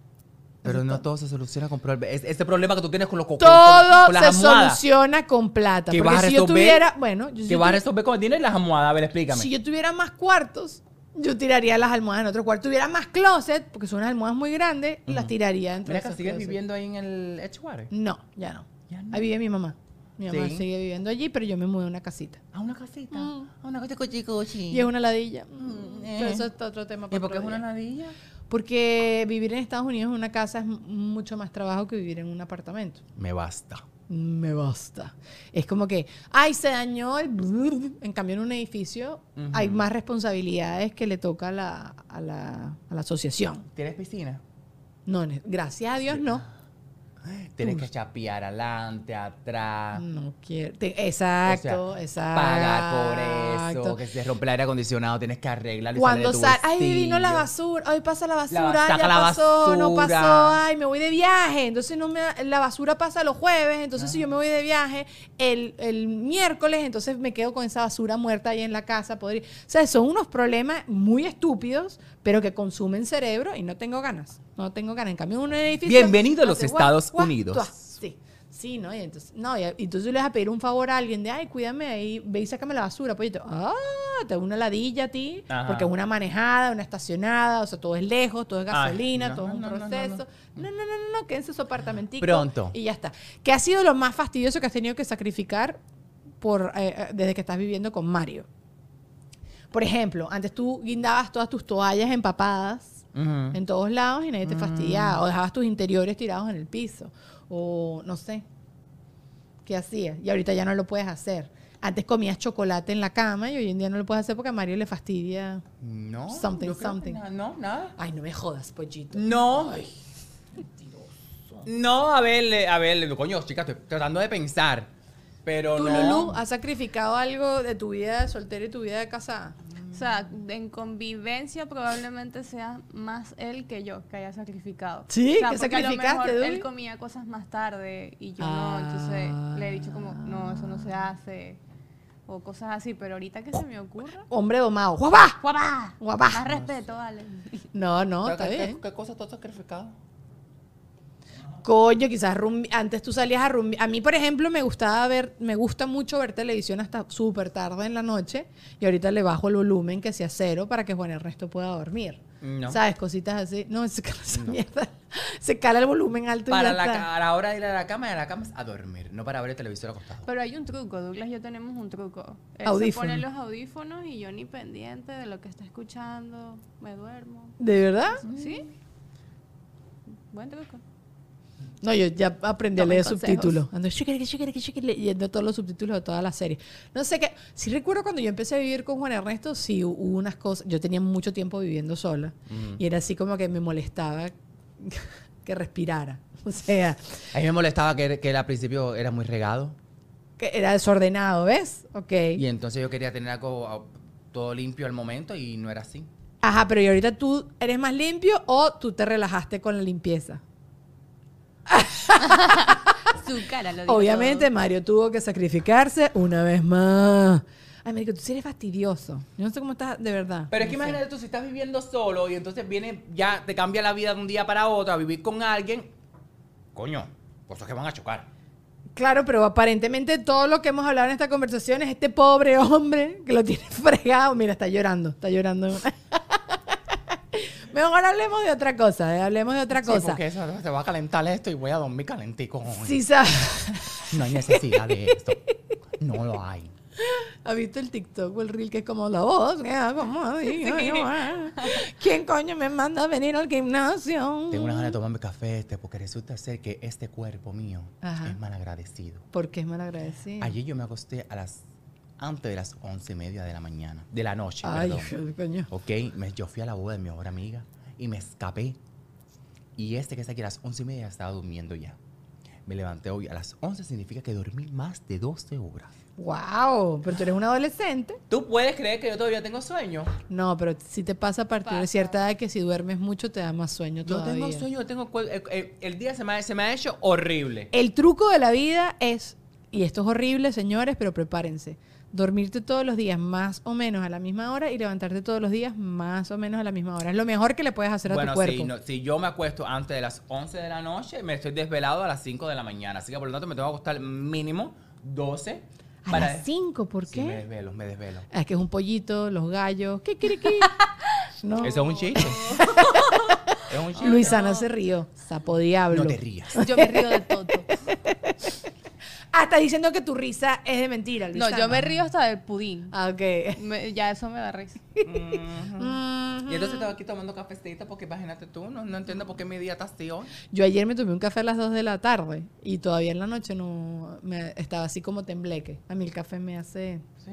Pero no todo. se soluciona con problemas. Este problema que tú tienes con los co- con- Todo con las se almohadas. soluciona con plata. ¿Qué Porque vas a si yo resolver? tuviera, bueno, yo si Que vas a resolver con el dinero y las almohadas. A ver, explícame. si yo tuviera más cuartos, yo tiraría las almohadas en otro cuarto. Tuviera más closet, porque son unas almohadas muy grandes, las tiraría entre Mira sigues closets. viviendo ahí en el Edgewater. No, ya no. Ya no. Ahí vive mi mamá. Mi mamá Sí. sigue viviendo allí, pero yo me mudé a una casita. A una casita. Mm. A una casita cochi cochi. Y es una ladilla. Mm, eh. Pero eso es otro tema. ¿Y para por qué es una ladilla? Porque vivir en Estados Unidos en una casa es mucho más trabajo que vivir en un apartamento. Me basta. Me basta. Es como que, ay, se dañó el... En cambio, en un edificio hay más responsabilidades que le toca a la, a la, a la asociación. ¿Tienes piscina? No, gracias a Dios no. Tienes que chapear adelante, atrás. No quiero. exacto, O sea, exacto. Pagar por eso, que se rompe el aire acondicionado, tienes que arreglarlo Cuando sale ay, vino la basura, hoy pasa la La- basura, saca ya la pasó, no pasó, ay, me voy de viaje. Entonces no me, la basura pasa los jueves, entonces si yo me voy de viaje el, el miércoles, entonces me quedo con esa basura muerta ahí en la casa. Podría, o sea, son unos problemas muy estúpidos, pero que consumen cerebro y no tengo ganas. No tengo ganas. En cambio, un edificio. Bienvenido a los hace Estados Unidos. Sí. Sí, ¿no? Y entonces, no, y, entonces le vas a pedir un favor a alguien de, ay, cuídame ahí, ve y sácame la basura, pollito. Ah, te da una ladilla a ti, Ajá. porque es una manejada, una estacionada, o sea, todo es lejos, todo es Ay, gasolina, no, todo es un no, proceso. no. No, no, no, quédense en su apartamentico. Pronto. Y ya está. ¿Qué ha sido lo más fastidioso que has tenido que sacrificar por, eh, eh, desde que estás viviendo con Mario? Por ejemplo, antes tú guindabas todas tus toallas empapadas Ujú. en todos lados y nadie te Mm. fastidiaba. O dejabas tus interiores tirados en el piso. O no sé. ¿Qué hacías? Y ahorita ya no lo puedes hacer. Antes comías chocolate en la cama y hoy en día no lo puedes hacer porque a Mario le fastidia. No. Something, something. na- No, nada. Ay, no me jodas, pollito. No. No, a ver, a ver, coño, chica, estoy tratando de pensar. Pero ¿Tú, no. Lulu, has sacrificado algo de tu vida de soltera y tu vida de casada? O sea, en convivencia probablemente sea más él que yo que haya sacrificado. ¿Sí? O sea, ¿Qué porque a lo sacrificaste, mejor Duli? Él comía cosas más tarde y yo Ah. no. Entonces le he dicho como, no, eso no se hace. O cosas así. Pero ahorita que se me ocurra. Hombre domado. ¡Guapá! ¡Guapá! Guapá. Más respeto, vale. No, no, ¿Qué- está qué- bien. ¿Qué cosa tú has sacrificado? Coño, quizás rumbi- antes tú salías a rumbi. A mí, por ejemplo, me gustaba ver, me gusta mucho ver televisión hasta súper tarde en la noche y ahorita le bajo el volumen que sea cero para que Juan Ernesto pueda dormir. No. ¿Sabes? Cositas así. No, se cala esa mierda. Se cala el volumen alto y Para ya la, está. a la hora de ir a la cama, y a la cama es a dormir, no para ver el televisor acostado. Pero hay un truco, Douglas y yo tenemos un truco. Él se pone los audífonos y yo ni pendiente de lo que está escuchando, me duermo. ¿De verdad? ¿Sí? Buen truco. No, yo ya aprendí a leer consejos. subtítulos. Ando shikiri, shikiri, shikiri, leyendo todos los subtítulos de toda la serie. No sé qué. Sí recuerdo cuando yo empecé a vivir con Juan Ernesto, sí hubo unas cosas. Yo tenía mucho tiempo viviendo sola. Y era así como que me molestaba que respirara. O sea, A mí me molestaba que, que él al principio era muy regado. que era desordenado, ¿ves? Ok. Y entonces yo quería tener algo ah, todo limpio al momento y no era así. Ajá, pero ¿y ahorita tú eres más limpio o tú te relajaste con la limpieza? Su cara lo dijo Obviamente todo. Mario tuvo que sacrificarse una vez más. Ay, Marico, tú sí eres fastidioso. Yo no sé cómo estás de verdad. Pero es que No sé. imagínate tú si estás viviendo solo y entonces viene, ya te cambia la vida de un día para otro a vivir con alguien. Coño, cosas que van a chocar. Claro, pero aparentemente todo lo que hemos hablado en esta conversación es este pobre hombre que lo tiene fregado. Mira, está llorando, está llorando. Mejor hablemos de otra cosa, ¿eh? hablemos de otra Sí, cosa. porque eso se va a calentar esto y voy a dormir calentico. Sí, sabes. No hay necesidad de esto. No lo hay. ¿Has visto el TikTok o el reel que es como la voz? como yo, ah? ¿Quién coño me manda a venir al gimnasio? Tengo una ganas de tomarme café este porque resulta ser que este cuerpo mío Ajá. es malagradecido. Porque es malagradecido. Ayer yo me acosté a las antes de las once y media de la mañana, de la noche, Ay, perdón. coño. Ok, me- yo fui a la boda de mi mejor amiga y me escapé. Y este que está aquí a las once y media estaba durmiendo ya. Me levanté hoy a las 11, significa que dormí más de 12 horas. Wow, pero tú eres un adolescente. ¿Tú puedes creer que yo todavía tengo sueño? No, pero si te pasa a partir de Pasa. cierta edad que si duermes mucho te da más sueño Yo todavía. tengo sueño, yo tengo el, el- el día se me, ha, se me ha hecho horrible. El truco de la vida es, y esto es horrible, señores, pero prepárense. Dormirte todos los días más o menos a la misma hora y levantarte todos los días más o menos a la misma hora. Es lo mejor que le puedes hacer a Bueno, tu cuerpo. si, no- si yo me acuesto antes de las 11 de la noche, me estoy desvelado a las 5 de la mañana. Así que por lo tanto me tengo que acostar mínimo 12. a las 5, ¿por Sí, me qué? desvelo, me desvelo. es que es un pollito, los gallos. ¿Qué quiere qué? No. Eso es un chiste. es un chiste. Luisana se rió. Sapo diablo. No te rías. Yo me río de todo. Ah, estás diciendo que tu risa es de mentira, No, yo me río hasta del pudín. Ah, ok. Me- ya eso me da risa. Y entonces estaba aquí tomando cafecito porque imagínate tú, no, no entiendo por qué mi día está así hoy. Yo ayer me tomé un café a las 2 de la tarde y todavía en la noche no me estaba así como tembleque. A mí el café me hace Sí.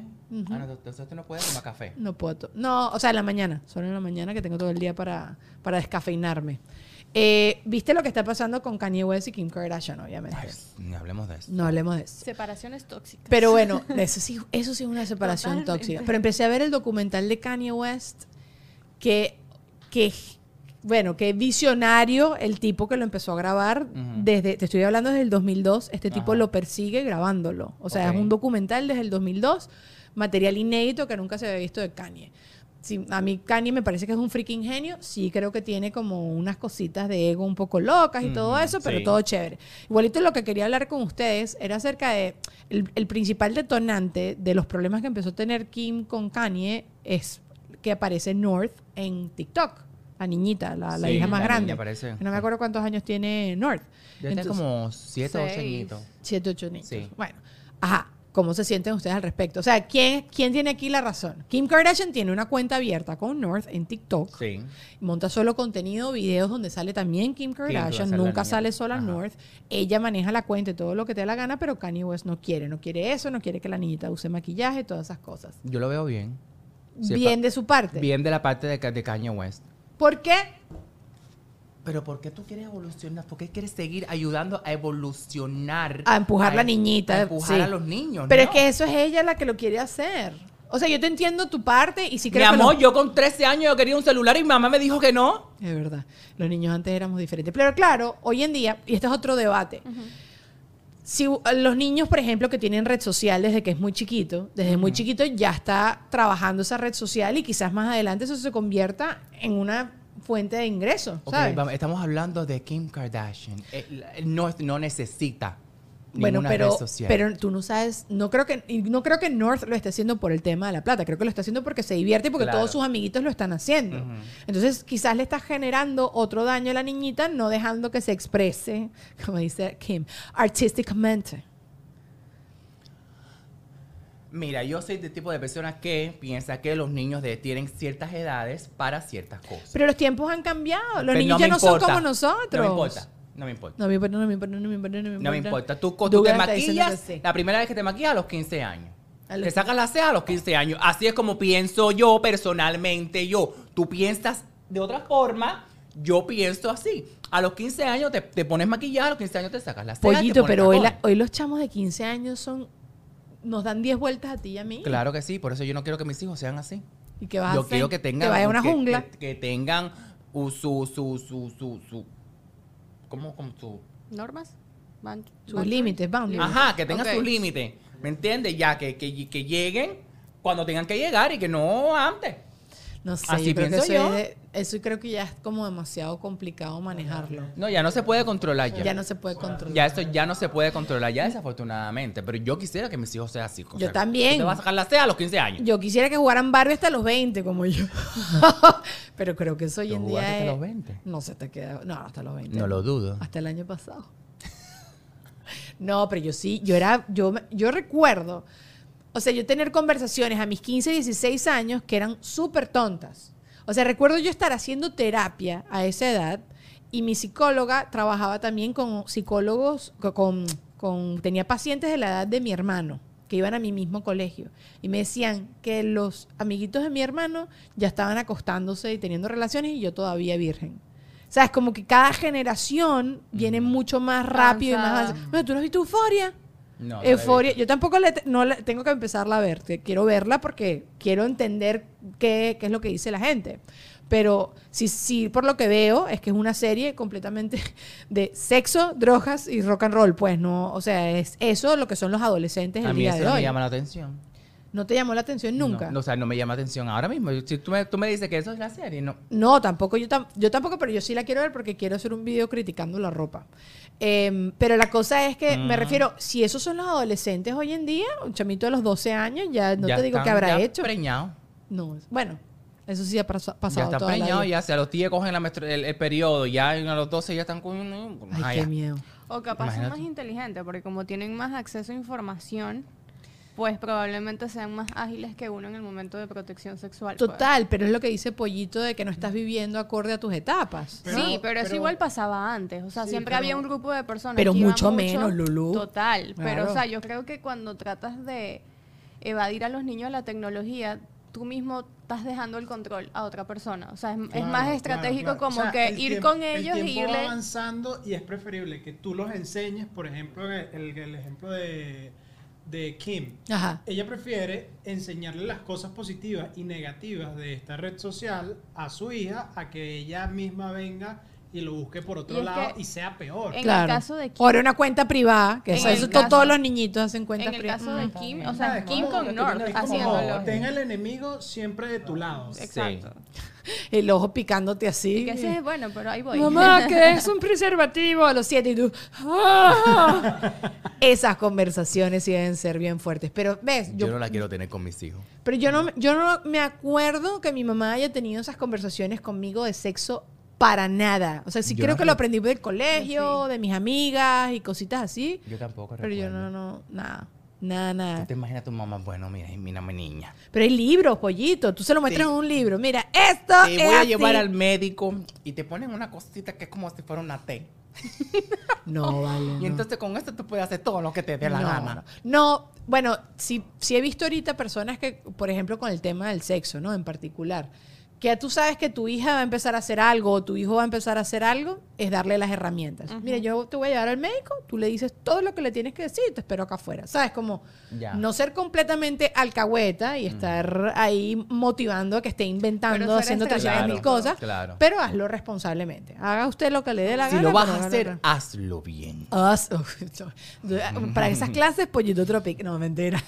Ah, no, entonces tú no puedes tomar café. no puedo. to- No, o sea, en la mañana, solo en la mañana que tengo todo el día para para descafeinarme. Eh, ¿Viste lo que está pasando con Kanye West y Kim Kardashian, obviamente? Ay, ni hablemos de eso. No hablemos de eso. Separaciones tóxicas. Pero bueno, eso sí, eso sí es una separación Totalmente. tóxica. Pero empecé a ver el documental de Kanye West, que, que bueno, que visionario el tipo que lo empezó a grabar desde, te estoy hablando desde el 2002, este tipo Ajá. lo persigue grabándolo. O sea, Ok. es un documental desde el 2002, material inédito que nunca se había visto de Kanye. Sí, a mí Kanye me parece que es un freaking genio, sí creo que tiene como unas cositas de ego un poco locas y todo eso, pero sí. todo chévere. Igualito lo que quería hablar con ustedes era acerca de el, el principal detonante de los problemas que empezó a tener Kim con Kanye es que aparece North en TikTok, la niñita, la, hija más la grande. niña. No me acuerdo cuántos años tiene North. Ya tiene como siete o ocho Seis. añitos. Siete, ocho niños. Sí. Bueno, ajá. ¿Cómo se sienten ustedes al respecto? O sea, ¿quién, ¿quién tiene aquí la razón? Kim Kardashian tiene una cuenta abierta con North en TikTok. Sí. Monta solo contenido, videos donde sale también Kim Kardashian. nunca sale sola Ajá. North. Ella maneja la cuenta y todo lo que te da la gana, pero Kanye West no quiere. No quiere eso, no quiere que la niñita use maquillaje, todas esas cosas. Yo lo veo bien. Bien de su parte. Bien de la parte de Kanye West. ¿Por qué? Pero ¿por qué tú quieres evolucionar? ¿Por qué quieres seguir ayudando a evolucionar? A empujar la niñita, A empujar sí. a los niños. Pero no. es que eso es ella la que lo quiere hacer. O sea, yo te entiendo tu parte y sí Mi creo que amor, yo con 13 años yo quería un celular y mi mamá me dijo que no. Es verdad. Los niños antes éramos diferentes. Pero claro, hoy en día, y este es otro debate. Si uh, los niños, por ejemplo, que tienen red social desde que es muy chiquito, desde muy chiquito ya está trabajando esa red social y quizás más adelante eso se convierta en una fuente de ingresos, Ok, ¿sabes? vamos, estamos hablando de Kim Kardashian. Eh, no, no necesita Bueno, ninguna pero, red social. pero tú no sabes, no creo que no creo que North lo esté haciendo por el tema de la plata, creo que lo está haciendo porque se divierte y porque Claro. todos sus amiguitos lo están haciendo. Entonces, quizás le estás generando otro daño a la niñita no dejando que se exprese, como dice Kim, artísticamente. Mira, yo soy del tipo de persona que piensa que los niños de- tienen ciertas edades para ciertas cosas. Pero los tiempos han cambiado, los Pero niños me ya no son como nosotros. No me importa. No me importa. No me importa, no me importa, no me importa, no me importa. No me importa. Tú, tú te maquillas, sí. la primera vez que te maquillas a los 15 años. Los Te sacas la ceja a los 15 años. Así es como pienso yo personalmente yo. Tú piensas de otra forma, yo pienso así. A los 15 años te, te pones maquillada, a los 15 años te sacas la ceja. Pollito, pero hoy, la- hoy los chamos de 15 años son nos dan 10 vueltas a ti y a mí. Claro que sí, por eso yo no quiero que mis hijos sean así. ¿Y qué vas a Yo hacer? quiero que tengan. Que vaya a una que- jungla. Que, que tengan uh, su, su, su, su, su. ¿Cómo? Como su. ¿Normas? Ban- Sus límites. Ajá, que tengan sus límites. ¿Me entiendes? Ya, que, que, que lleguen cuando tengan que llegar y que no antes. No sé, Así yo creo que eso, yo. es de- eso creo que ya es como demasiado complicado manejarlo. No, ya no se puede controlar ya. Ya no se puede controlar. Ya esto ya no se puede controlar, ya desafortunadamente. Pero yo quisiera que mis hijos sean así. Yo sea, también. Te vas a sacar la ceja a los 15 años. Yo quisiera que jugaran Barbie hasta los 20, como yo. Pero creo que eso hoy ¿Tú en día hasta es- los 20? No se te queda... No, hasta los 20. No lo dudo. Hasta el año pasado. No, pero yo sí, yo era, yo, yo recuerdo, o sea, yo tener conversaciones a mis 15, 16 años que eran súper tontas. O sea, recuerdo yo estar haciendo terapia a esa edad y mi psicóloga trabajaba también con psicólogos, co- con, con, tenía pacientes de la edad de mi hermano que iban a mi mismo colegio y me decían que los amiguitos de mi hermano ya estaban acostándose y teniendo relaciones y yo todavía virgen. O sea, es como que cada generación viene mucho más rápido y más. Bueno, ¿tú no has visto Euforia? No, Euforia. Yo tampoco le, no tengo que empezarla a ver. Quiero verla porque quiero entender qué, qué es lo que dice la gente. Pero sí, sí, por lo que veo, es que es una serie completamente de sexo, drogas y rock and roll. Pues no, o sea, es eso lo que son los adolescentes A el mí día eso de no me llama la atención. ¿No te llamó la atención nunca? No, no, o sea, no me llama la atención ahora mismo. Si tú me, tú me dices que eso es la serie, no. No, tampoco, yo, tam- yo tampoco, pero yo sí la quiero ver porque quiero hacer un video criticando la ropa. Em, pero la cosa es que me Mm. refiero, si esos son los adolescentes hoy en día, un chamito de los 12 años, ya no Ya te digo están qué habrá ya hecho. preñado. No, bueno, eso sí ha pas- Ya pasado está toda preñado, ya. Si a los 10 cogen la el, el periodo, ya a los 12 ya están con. Ay, Ah, qué ya. miedo. O capaz son Imagínate. más inteligentes, porque como tienen más acceso a información, pues probablemente sean más ágiles que uno en el momento de protección sexual. pues. Total, pero es lo que dice Pollito de que no estás viviendo acorde a tus etapas. sí, pero, eso pero- igual pasaba antes. O sea, Sí, siempre pero- había un grupo de personas. Pero que mucho menos, Lulú. Total. Pero, o sea, yo creo que cuando tratas de evadir a los niños la tecnología, tú mismo estás dejando el control a otra persona. O sea, es, más estratégico claro. como O sea, que ir tiempo- con ellos el y irle... avanzando y es preferible que tú los enseñes, por ejemplo, el, el- el ejemplo de, de Kim. Ajá. Ella prefiere enseñarle las cosas positivas y negativas de esta red social a su hija a que ella misma venga y lo busque por otro Y lado que y sea peor. en claro. el caso de Kim, Ahora una cuenta privada, que eso, eso to- caso- todos los niñitos hacen cuentas en el privadas. caso de. Kim, o sea, Kim con North es como haciéndolo. ten al enemigo siempre de tu lado. Exacto. El ojo picándote así. Y que sí es bueno, pero ahí voy. Mamá, que es un preservativo a los siete y tú. ¡ah! Esas conversaciones sí deben ser bien fuertes. Pero, ¿ves? Yo, Yo, no la quiero tener con mis hijos. pero yo no, yo no me acuerdo que mi mamá haya tenido esas conversaciones conmigo de sexo para nada. O sea, sí Yo creo no que lo re- aprendí del colegio, de mis amigas y cositas así. Yo tampoco Pero yo no, no, nada. Nada, nada. ¿Tú te imaginas a tu mamá? Bueno, mira, mira mi niña. Pero hay libros, pollito. Tú se lo muestras Sí. en un libro. Mira, esto Te es voy a así. llevar al médico y te ponen una cosita que es como si fuera una T. No, vale. Y no. entonces con esto tú puedes hacer todo lo que te dé la no, gana. No, No, bueno, sí, sí he visto ahorita personas que, por ejemplo, con el tema del sexo, ¿no? En particular, que tú sabes que tu hija va a empezar a hacer algo o tu hijo va a empezar a hacer algo, es darle las herramientas. Mira, yo te voy a llevar al médico, tú le dices todo lo que le tienes que decir y te espero acá afuera. ¿Sabes? Como Ya. no ser completamente alcahueta y estar ahí motivando a que esté inventando, haciendo estratégico. 300 mil cosas, Claro. pero hazlo responsablemente. Haga usted lo que le dé la Si gana. lo vas a hacer, hazlo bien. Haz- Para esas clases, pollito tropic. No, mentira.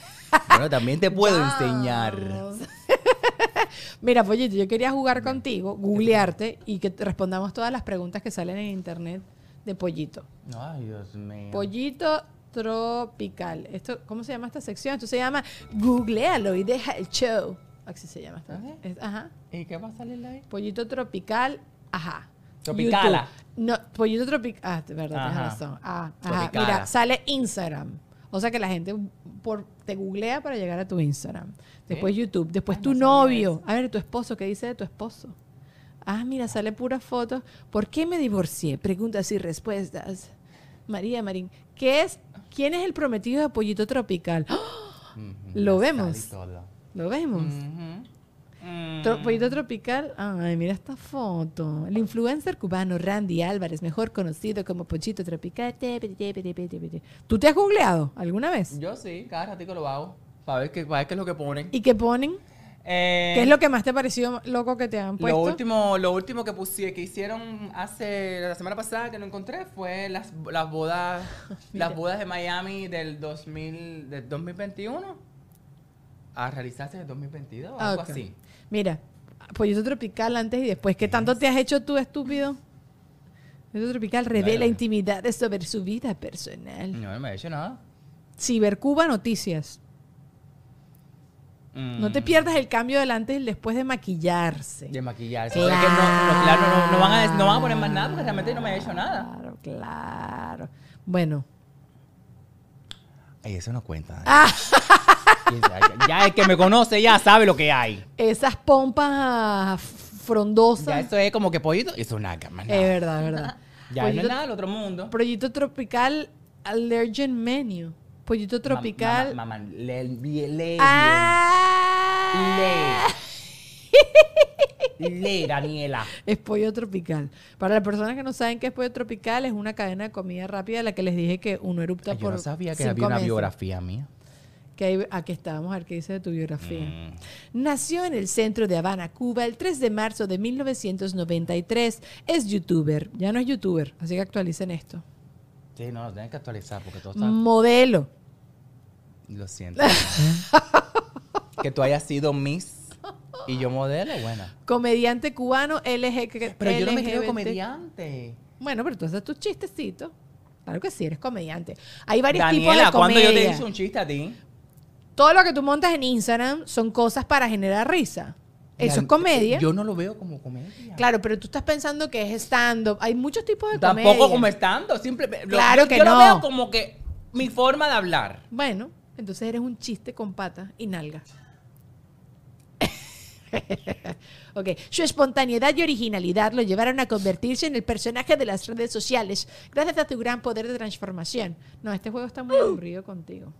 Bueno, también te puedo enseñar. Mira, pollito, yo quería jugar contigo, googlearte y que te respondamos todas las preguntas que salen en internet de pollito. Ay, Dios mío. Pollito tropical. Esto, ¿Cómo se llama esta sección? Esto se llama Googlealo y deja el show. Así se llama. esta- Ajá. es- ajá. ¿Y qué va a salir ahí? Pollito tropical, ajá. Tropicala. YouTube. No, pollito tropical. Ah, de verdad, tienes razón. Ah, ajá. Mira, sale Instagram. O sea que la gente por, te googlea para llegar a tu Instagram. Después YouTube. Después tu no novio. A ver, tu esposo. ¿Qué dice de tu esposo? Ah, mira, sale puras fotos. ¿Por qué me divorcié? Preguntas y respuestas. María Marín. ¿Qué es? ¿Quién es el prometido de Pollito Tropical? Lo vemos. ¿Lo vemos? Mm. Pollito tropical. Ay, mira esta foto. El influencer cubano Randy Álvarez, mejor conocido como Pollito Tropical. ¿Tú te has googleado alguna vez? Yo sí, cada ratico lo hago. Para ver qué, para ver qué es lo que ponen. ¿Y qué ponen? Eh, ¿Qué es lo que más te pareció loco que te han puesto? Lo último, lo último que pusieron, que hicieron hace la semana pasada que no encontré fue las, las bodas, las bodas de Miami del 2000, del 2021 a realizarse en el 2022, Ah, algo así. Mira, Pollito Tropical antes y después. ¿Qué tanto te has hecho tú, estúpido? Pollito Tropical revela Bueno. intimidades sobre su vida personal. No, no me he hecho nada. Cibercuba Noticias. No te Mm, pierdas el cambio del antes y el después de maquillarse. De maquillarse. Porque es que no, no, claro, no, no van a, no van a poner más nada porque realmente no me he hecho nada. Claro, claro. Bueno, Ay, eso no cuenta. Ya, ya el que me conoce ya sabe lo que hay. esas pompas frondosas. Ya eso es como que pollito, eso es nada, más Es verdad, es verdad. Ya no es nada del otro mundo. Pollito tropical allergen menu. Pollito tropical. Mamá, mamá, le, le, le, ¡Ah! le, le, Daniela. Es pollo tropical. Para las personas que no saben qué es pollo tropical, es una cadena de comida rápida de la que les dije que uno erupta Ay, por. yo no sabía que cinco había una meses. biografía mía. Que hay- aquí está, vamos a ver qué dice de tu biografía. Mm. Nació en el centro de Habana, Cuba, el 3 de marzo de 1993. Es youtuber. Ya no es youtuber, así que actualicen esto. Sí, no, tienen que actualizar porque todo está... Modelo. Lo siento. que tú hayas sido Miss y yo modelo, bueno. Comediante cubano LG. Pero yo no me creo comediante. Bueno, pero tú haces tus chistecitos. Claro que sí, eres comediante. Hay varios tipos de ¿cuándo comedia. yo te hice un chiste a ti? Todo lo que tú montas en Instagram son cosas para generar risa. Eso es comedia. Yo no lo veo como comedia. Claro, pero tú estás pensando que es stand-up. Hay muchos tipos de Tampoco comedia. como estando, simplemente. lo- Claro yo, que yo lo no. veo como que mi forma de hablar. Bueno, entonces eres un chiste con patas y nalgas. ok, su espontaneidad y originalidad lo llevaron a convertirse en el personaje de las redes sociales gracias a tu gran poder de transformación. No, este juego está muy aburrido contigo.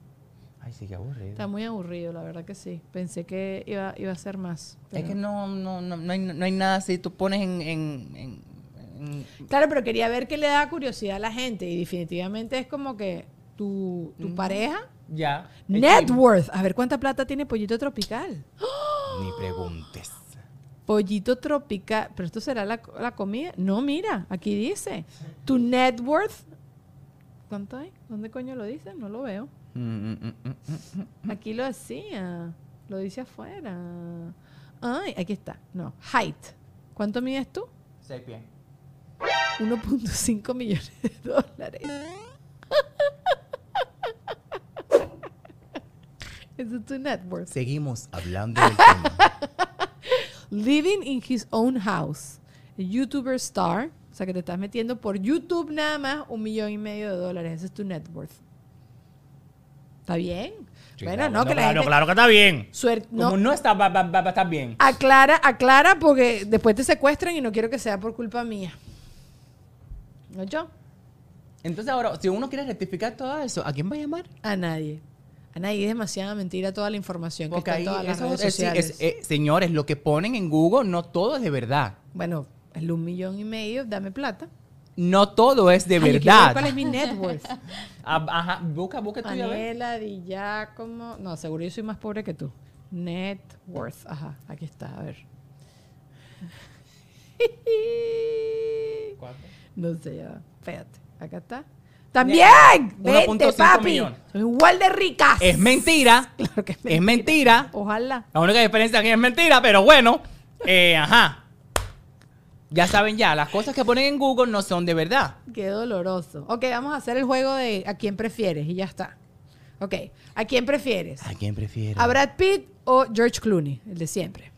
Ay, sí, qué aburrido. Está muy aburrido, la verdad que sí. Pensé que iba, iba a ser más. Es que no, no, no, no, hay, no hay nada así. Tú pones en... en- en- en- Claro, pero quería ver qué le da curiosidad a la gente y definitivamente es como que tu, tu pareja... ya. Net worth. A ver cuánta plata tiene Pollito Tropical. Ni preguntes. Pollito Tropical. ¿Pero esto será la, la comida? No, mira, aquí dice. Tu net worth. ¿Cuánto hay? ¿Dónde coño lo dice? No lo veo. Mm, mm, mm. Aquí lo decía. Lo dice afuera. Ay, aquí está. No. Height. ¿Cuánto mides tú? Seis pies. 1.5 millones de dólares. Eso es tu net worth. Seguimos hablando del tema. Living in his own house. YouTuber star. O sea que te estás metiendo por YouTube nada más un millón y medio de dólares. Ese es tu net worth. ¿Está bien? Sí, bueno, claro, no, que la claro, gente... claro que está bien. suer- no, Como no está, va, va- bien. Aclara, aclara porque después te secuestran y no quiero que sea por culpa mía. ¿No yo? Entonces ahora, si uno quiere rectificar todo eso, ¿a quién va a llamar? A nadie. A nadie es demasiada mentira toda la información que Porque está en todas las redes es- sociales. es- eh, señores, lo que ponen en Google, no todo es de verdad. Bueno, el un millón y medio, dame plata. No todo es de Ay, verdad. ¿Cuál es mi net worth? Ah, Ajá, busca, busca tú. Anela, Di Giacomo. No, seguro yo soy más pobre que tú. Net worth. Ajá, aquí está, a ver. No sé, ya. Espérate, acá está. ¡También! ¡Vente, 1.5 papi! millones. Soy igual de ricas. Es mentira. Claro que es Es mentira. Ojalá. La única diferencia aquí es mentira, pero bueno. eh, ajá. Ya saben ya, las cosas que ponen en Google no son de verdad. Qué doloroso. Ok, vamos a hacer el juego de a quién prefieres y ya está. Ok, ¿a quién prefieres? ¿A quién prefieres? ¿A Brad Pitt o George Clooney? El de siempre.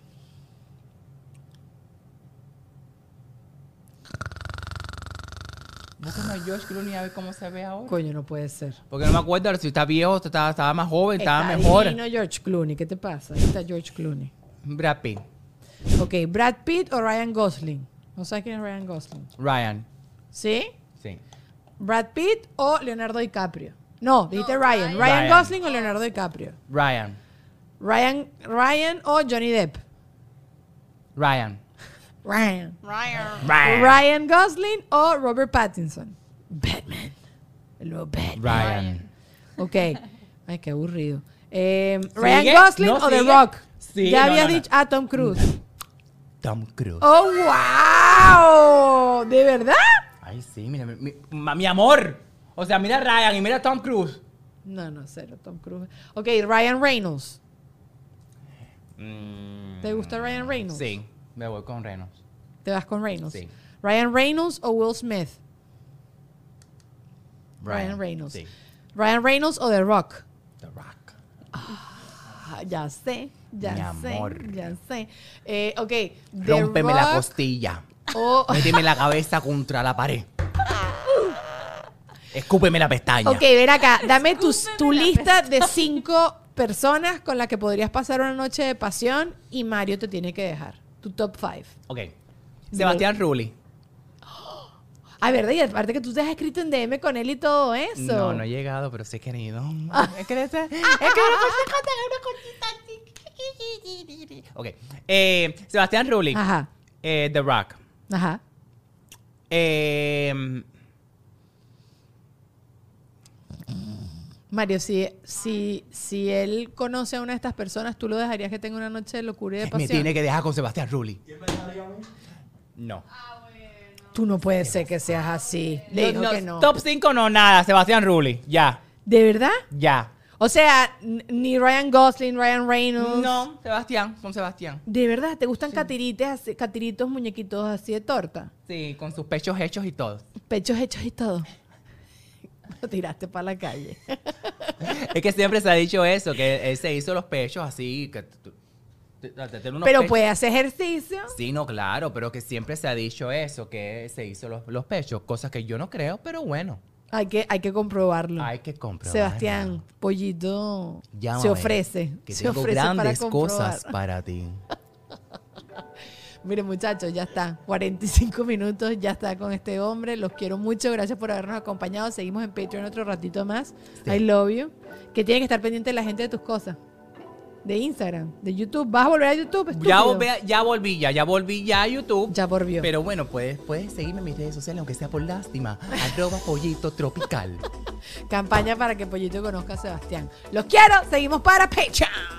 Búscame a George Clooney a ver cómo se ve ahora. Coño, no puede ser. Porque no me acuerdo si está viejo, estaba, estaba más joven, estaba Está mejor. divino George Clooney, ¿qué te pasa? Ahí está George Clooney. Brad Pitt. Ok, Brad Pitt o Ryan Gosling. ¿No sabes quién es Ryan Gosling? Ryan. ¿Sí? Sí. Brad Pitt o Leonardo DiCaprio. No, dijiste Ryan. Ryan. Ryan. Gosling o Leonardo DiCaprio. Ryan. Ryan, Ryan o Johnny Depp. Ryan. Ryan. Ryan. Ryan. Ryan Gosling o Robert Pattinson. Batman. El nuevo Batman. Ryan. Ok. Ay, qué aburrido. Eh, Ryan ¿Sigue? Gosling No, o The sigue. Rock. Sí, ya no, habías no, no. dicho. Ah, Tom Cruise. Tom Cruise. ¡Oh, wow! ¿De verdad? Ay, sí, mira, mi, mi- ma- mi amor. O sea, mira a Ryan y mira a Tom Cruise. No, no, cero, Tom Cruise. Ok, Ryan Reynolds. ¿Te gusta Ryan Reynolds? Mm, Sí, me voy con Reynolds. ¿Te vas con Reynolds? Sí. Ryan Reynolds o Will Smith. Ryan Reynolds. Sí. Ryan Reynolds o The Rock. The Rock. Ah, ya sé, ya Mi sé, amor. ya sé. Eh, ok, The Rómpeme la costilla. o- Méteme la cabeza contra la pared. Escúpeme la pestaña. Ok, ven acá, dame tu, tu lista de cinco personas con las que podrías pasar una noche de pasión y Mario te tiene que dejar. Tu top five. Ok. Sebastián Rulli. Ay, ¿verdad? Y aparte que tú te has escrito en DM con él y todo eso. No, no he llegado, pero sí he querido. Ah. Es que es que una cosita. Ok. Eh, Sebastián Rulli. Ajá, Eh, The Rock. ajá. Eh, Mario, si, si, si él conoce a una de estas personas, ¿tú lo dejarías que tenga una noche de locura y de me pasión? tiene que dejar con Sebastián Rulli. No. Tú no puedes ser que seas así. Le dijo No, que no. Top 5 no, nada. Sebastián Rulli. Ya. ¿De verdad? Ya. O sea, ni Ryan Gosling, Ryan Reynolds. No, Sebastián. Con Sebastián. ¿De verdad? ¿Te gustan catirites, así- catiritos, muñequitos así de torta? Sí, con sus pechos hechos y todo. Pechos hechos y todo. Lo tiraste para la calle. Es que siempre se ha dicho eso, que él se hizo los pechos así. Que Pero pechos- puede hacer ejercicio. Sí, no, claro, pero que siempre se ha dicho eso, que se hizo los, los pechos, cosas que yo no creo, pero bueno, Hay que, hay que comprobarlo. hay que comprobar. Sebastián, Pollito se ofrece. Que se tengo ofrece grandes cosas para ti. Mire, muchachos, ya está. 45 minutos, ya está con este hombre. Los quiero mucho. Gracias por habernos acompañado. Seguimos en Patreon otro ratito más. Sí. I love you. Que tiene que estar pendiente la gente de tus cosas. De Instagram, de YouTube. ¿Vas a volver a YouTube? Ya, volví, ya volví, ya, ya volví ya a YouTube. Ya volvió. Pero bueno, puedes, puedes seguirme en mis redes sociales, aunque sea por lástima. arroba pollito tropical. Campaña para que Pollito conozca a Sebastián. Los quiero. Seguimos para Patreon.